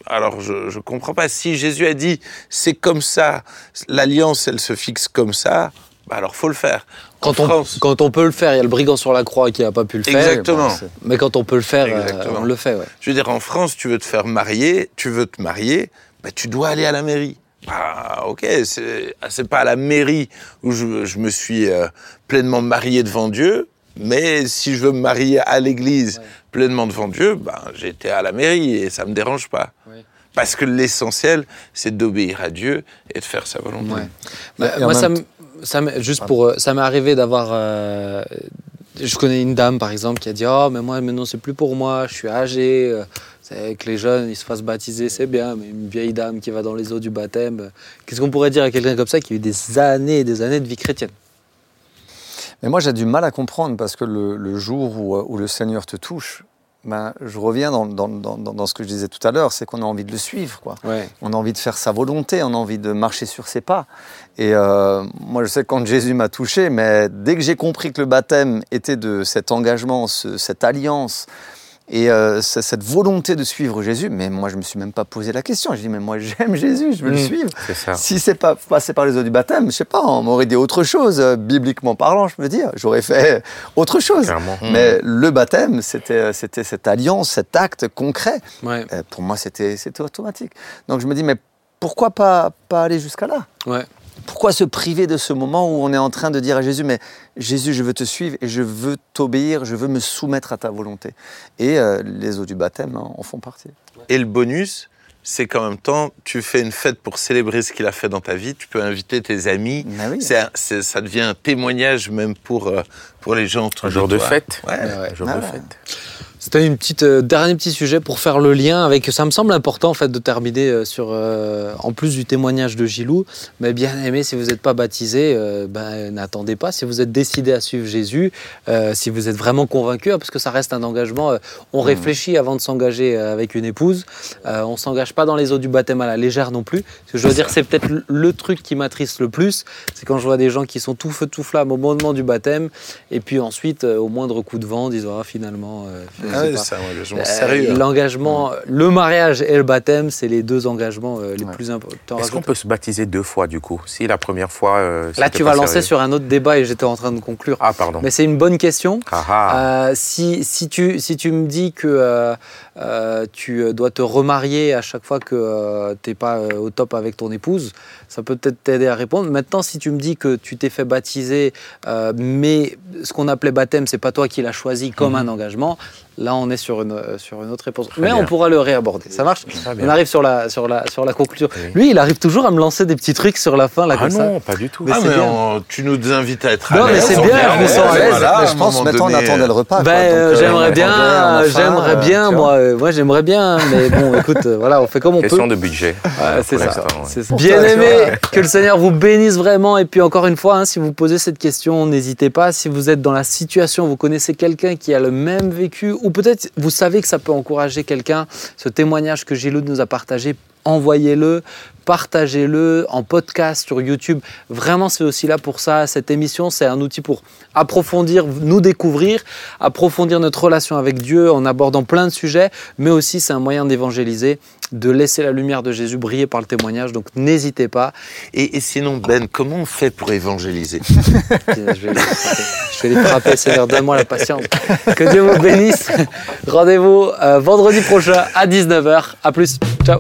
Alors je ne comprends pas. Si Jésus a dit, c'est comme ça, l'alliance, elle se fixe comme ça, bah, alors faut le faire. En quand on, France, quand on peut le faire, il y a le brigand sur la croix qui a pas pu le faire. Exactement. Bon, c'est- mais quand on peut le faire, euh, on le fait. Ouais. je veux dire, en France, tu veux te faire marier, tu veux te marier, bah, tu dois aller à la mairie. Ah, ok, c'est ah, pas à la mairie où je, je me suis euh, pleinement marié devant Dieu, mais si je veux me marier à l'église Ouais. pleinement devant Dieu, ben, j'ai été à la mairie et ça me dérange pas. Ouais. Parce que l'essentiel, c'est d'obéir à Dieu et de faire sa volonté. Ouais. Bah, moi, ça, me- ça juste pour, euh, ça m'est arrivé d'avoir. euh, je connais une dame, par exemple, qui a dit Oh, mais moi, maintenant, c'est plus pour moi, je suis âgé. euh, que les jeunes, ils se fassent baptiser, c'est bien, mais une vieille dame qui va dans les eaux du baptême. euh, Qu'est-ce qu'on pourrait dire à quelqu'un comme ça qui a eu des années et des années de vie chrétienne? Mais moi, j'ai du mal à comprendre parce que le, le jour où, où le Seigneur te touche, ben, je reviens dans, dans, dans, dans- ce que je disais tout à l'heure, c'est qu'on a envie de le suivre. Quoi. Ouais. On a envie de faire sa volonté, on a envie de marcher sur ses pas. Et euh, moi, je sais que quand Jésus m'a touché, mais dès que j'ai compris que le baptême était de cet engagement, ce- cette alliance, et euh, cette volonté de suivre Jésus, mais moi, je me suis même pas posé la question. Je dis, mais moi, [LAUGHS] j'aime Jésus, je veux le Mm. suivre. Ça. Si c'est pas passé par les eaux du baptême, je sais pas, on m'aurait dit autre chose, euh, bibliquement parlant, je me dis, j'aurais fait [LAUGHS] autre chose. Clairement. Mais le baptême, c'était c'était cette alliance, cet acte concret. Ouais. Euh, Pour moi, c'était c'était automatique. Donc je me dis, mais pourquoi pas, pas aller jusqu'à là? Ouais. Pourquoi se priver de ce moment où on est en train de dire à Jésus, mais Jésus, je veux te suivre et je veux t'obéir, je veux me soumettre à ta volonté. Et euh, les eaux du baptême en en font partie. Et le bonus, c'est qu'en même temps, tu fais une fête pour célébrer ce qu'il a fait dans ta vie. Tu peux inviter tes amis. Mais oui. C'est un- c'est- ça devient un témoignage même pour, euh, pour les gens Un jour de toi. fête. Ouais. Ouais. Un jour Ah de ouais. fête. C'était une petite euh, dernier petit sujet pour faire le lien avec. Ça me semble important en fait de terminer euh, sur euh, en plus du témoignage de Gilou. Mais bien aimé, si vous n'êtes pas baptisé, euh, ben, n'attendez pas. Si vous êtes décidé à suivre Jésus, si vous êtes vraiment convaincu, hein, parce que ça reste un engagement. on réfléchit avant de s'engager avec une épouse. On s'engage pas dans les eaux du baptême à la légère non plus. Ce que je veux dire, c'est peut-être le- truc qui m'attriste le plus, c'est quand je vois des gens qui sont tout feu tout flamme au moment du baptême, et puis ensuite au moindre coup de vent, disent ah finalement. je Ah sais oui, pas. c'est un engagement Euh, hein. L'engagement, le mariage et le baptême, c'est les deux engagements euh, les Ouais. plus importants. Est-ce qu'on peut se baptiser deux fois du coup? Si la première fois. euh, Là, tu vas lancer sur un autre débat et j'étais en train de conclure. Ah, pardon. Mais c'est une bonne question. Ah, ah. Euh, si, si, tu, si tu me dis que euh, tu dois te remarier à chaque fois que tu n'es pas au top avec ton épouse, ça peut peut-être t'aider à répondre. Maintenant, si tu me dis que tu t'es fait baptiser, mais ce qu'on appelait baptême, c'est pas toi qui l'as choisi comme Mhm. un engagement, là, on est sur une, euh, sur une autre réponse. Très mais bien. on pourra le réaborder. Ça marche On bien. arrive sur la, sur, la, sur la conclusion. Oui. Lui, il arrive toujours à me lancer des petits trucs sur la fin, là, Ah comme ça. non, pas du tout. Mais Ah, c'est mais bien. on- tu nous invites à être Non, à mais l'aise. c'est on bien, vient je me sens à l'aise. voilà, mais je pense maintenant on donné, attendait le repas. Ben, Donc, euh, euh, j'aimerais on bien, on j'aimerais euh, bien, moi, euh, moi j'aimerais bien, mais [LAUGHS] bon, écoute, voilà, on fait comme on Question peut. de budget. C'est ça. C'est ça. Bien aimé, que le Seigneur vous bénisse vraiment. Et puis encore une fois, hein, si vous posez cette question, n'hésitez pas. Si vous êtes dans la situation, vous connaissez quelqu'un qui a le même vécu ou peut-être vous savez que ça peut encourager quelqu'un, ce témoignage que Gilou nous a partagé, envoyez-le, partagez-le en podcast sur YouTube. Vraiment, c'est aussi là pour ça. Cette émission, c'est un outil pour approfondir, nous découvrir, approfondir notre relation avec Dieu en abordant plein de sujets, mais aussi c'est un moyen d'évangéliser, de laisser la lumière de Jésus briller par le témoignage. Donc n'hésitez pas. Et, et sinon, Ben, comment on fait pour évangéliser? Je vais les je vais les frapper, Seigneur, donne-moi la patience. Que Dieu vous bénisse. Rendez-vous euh, vendredi prochain à 19h. À plus. Ciao.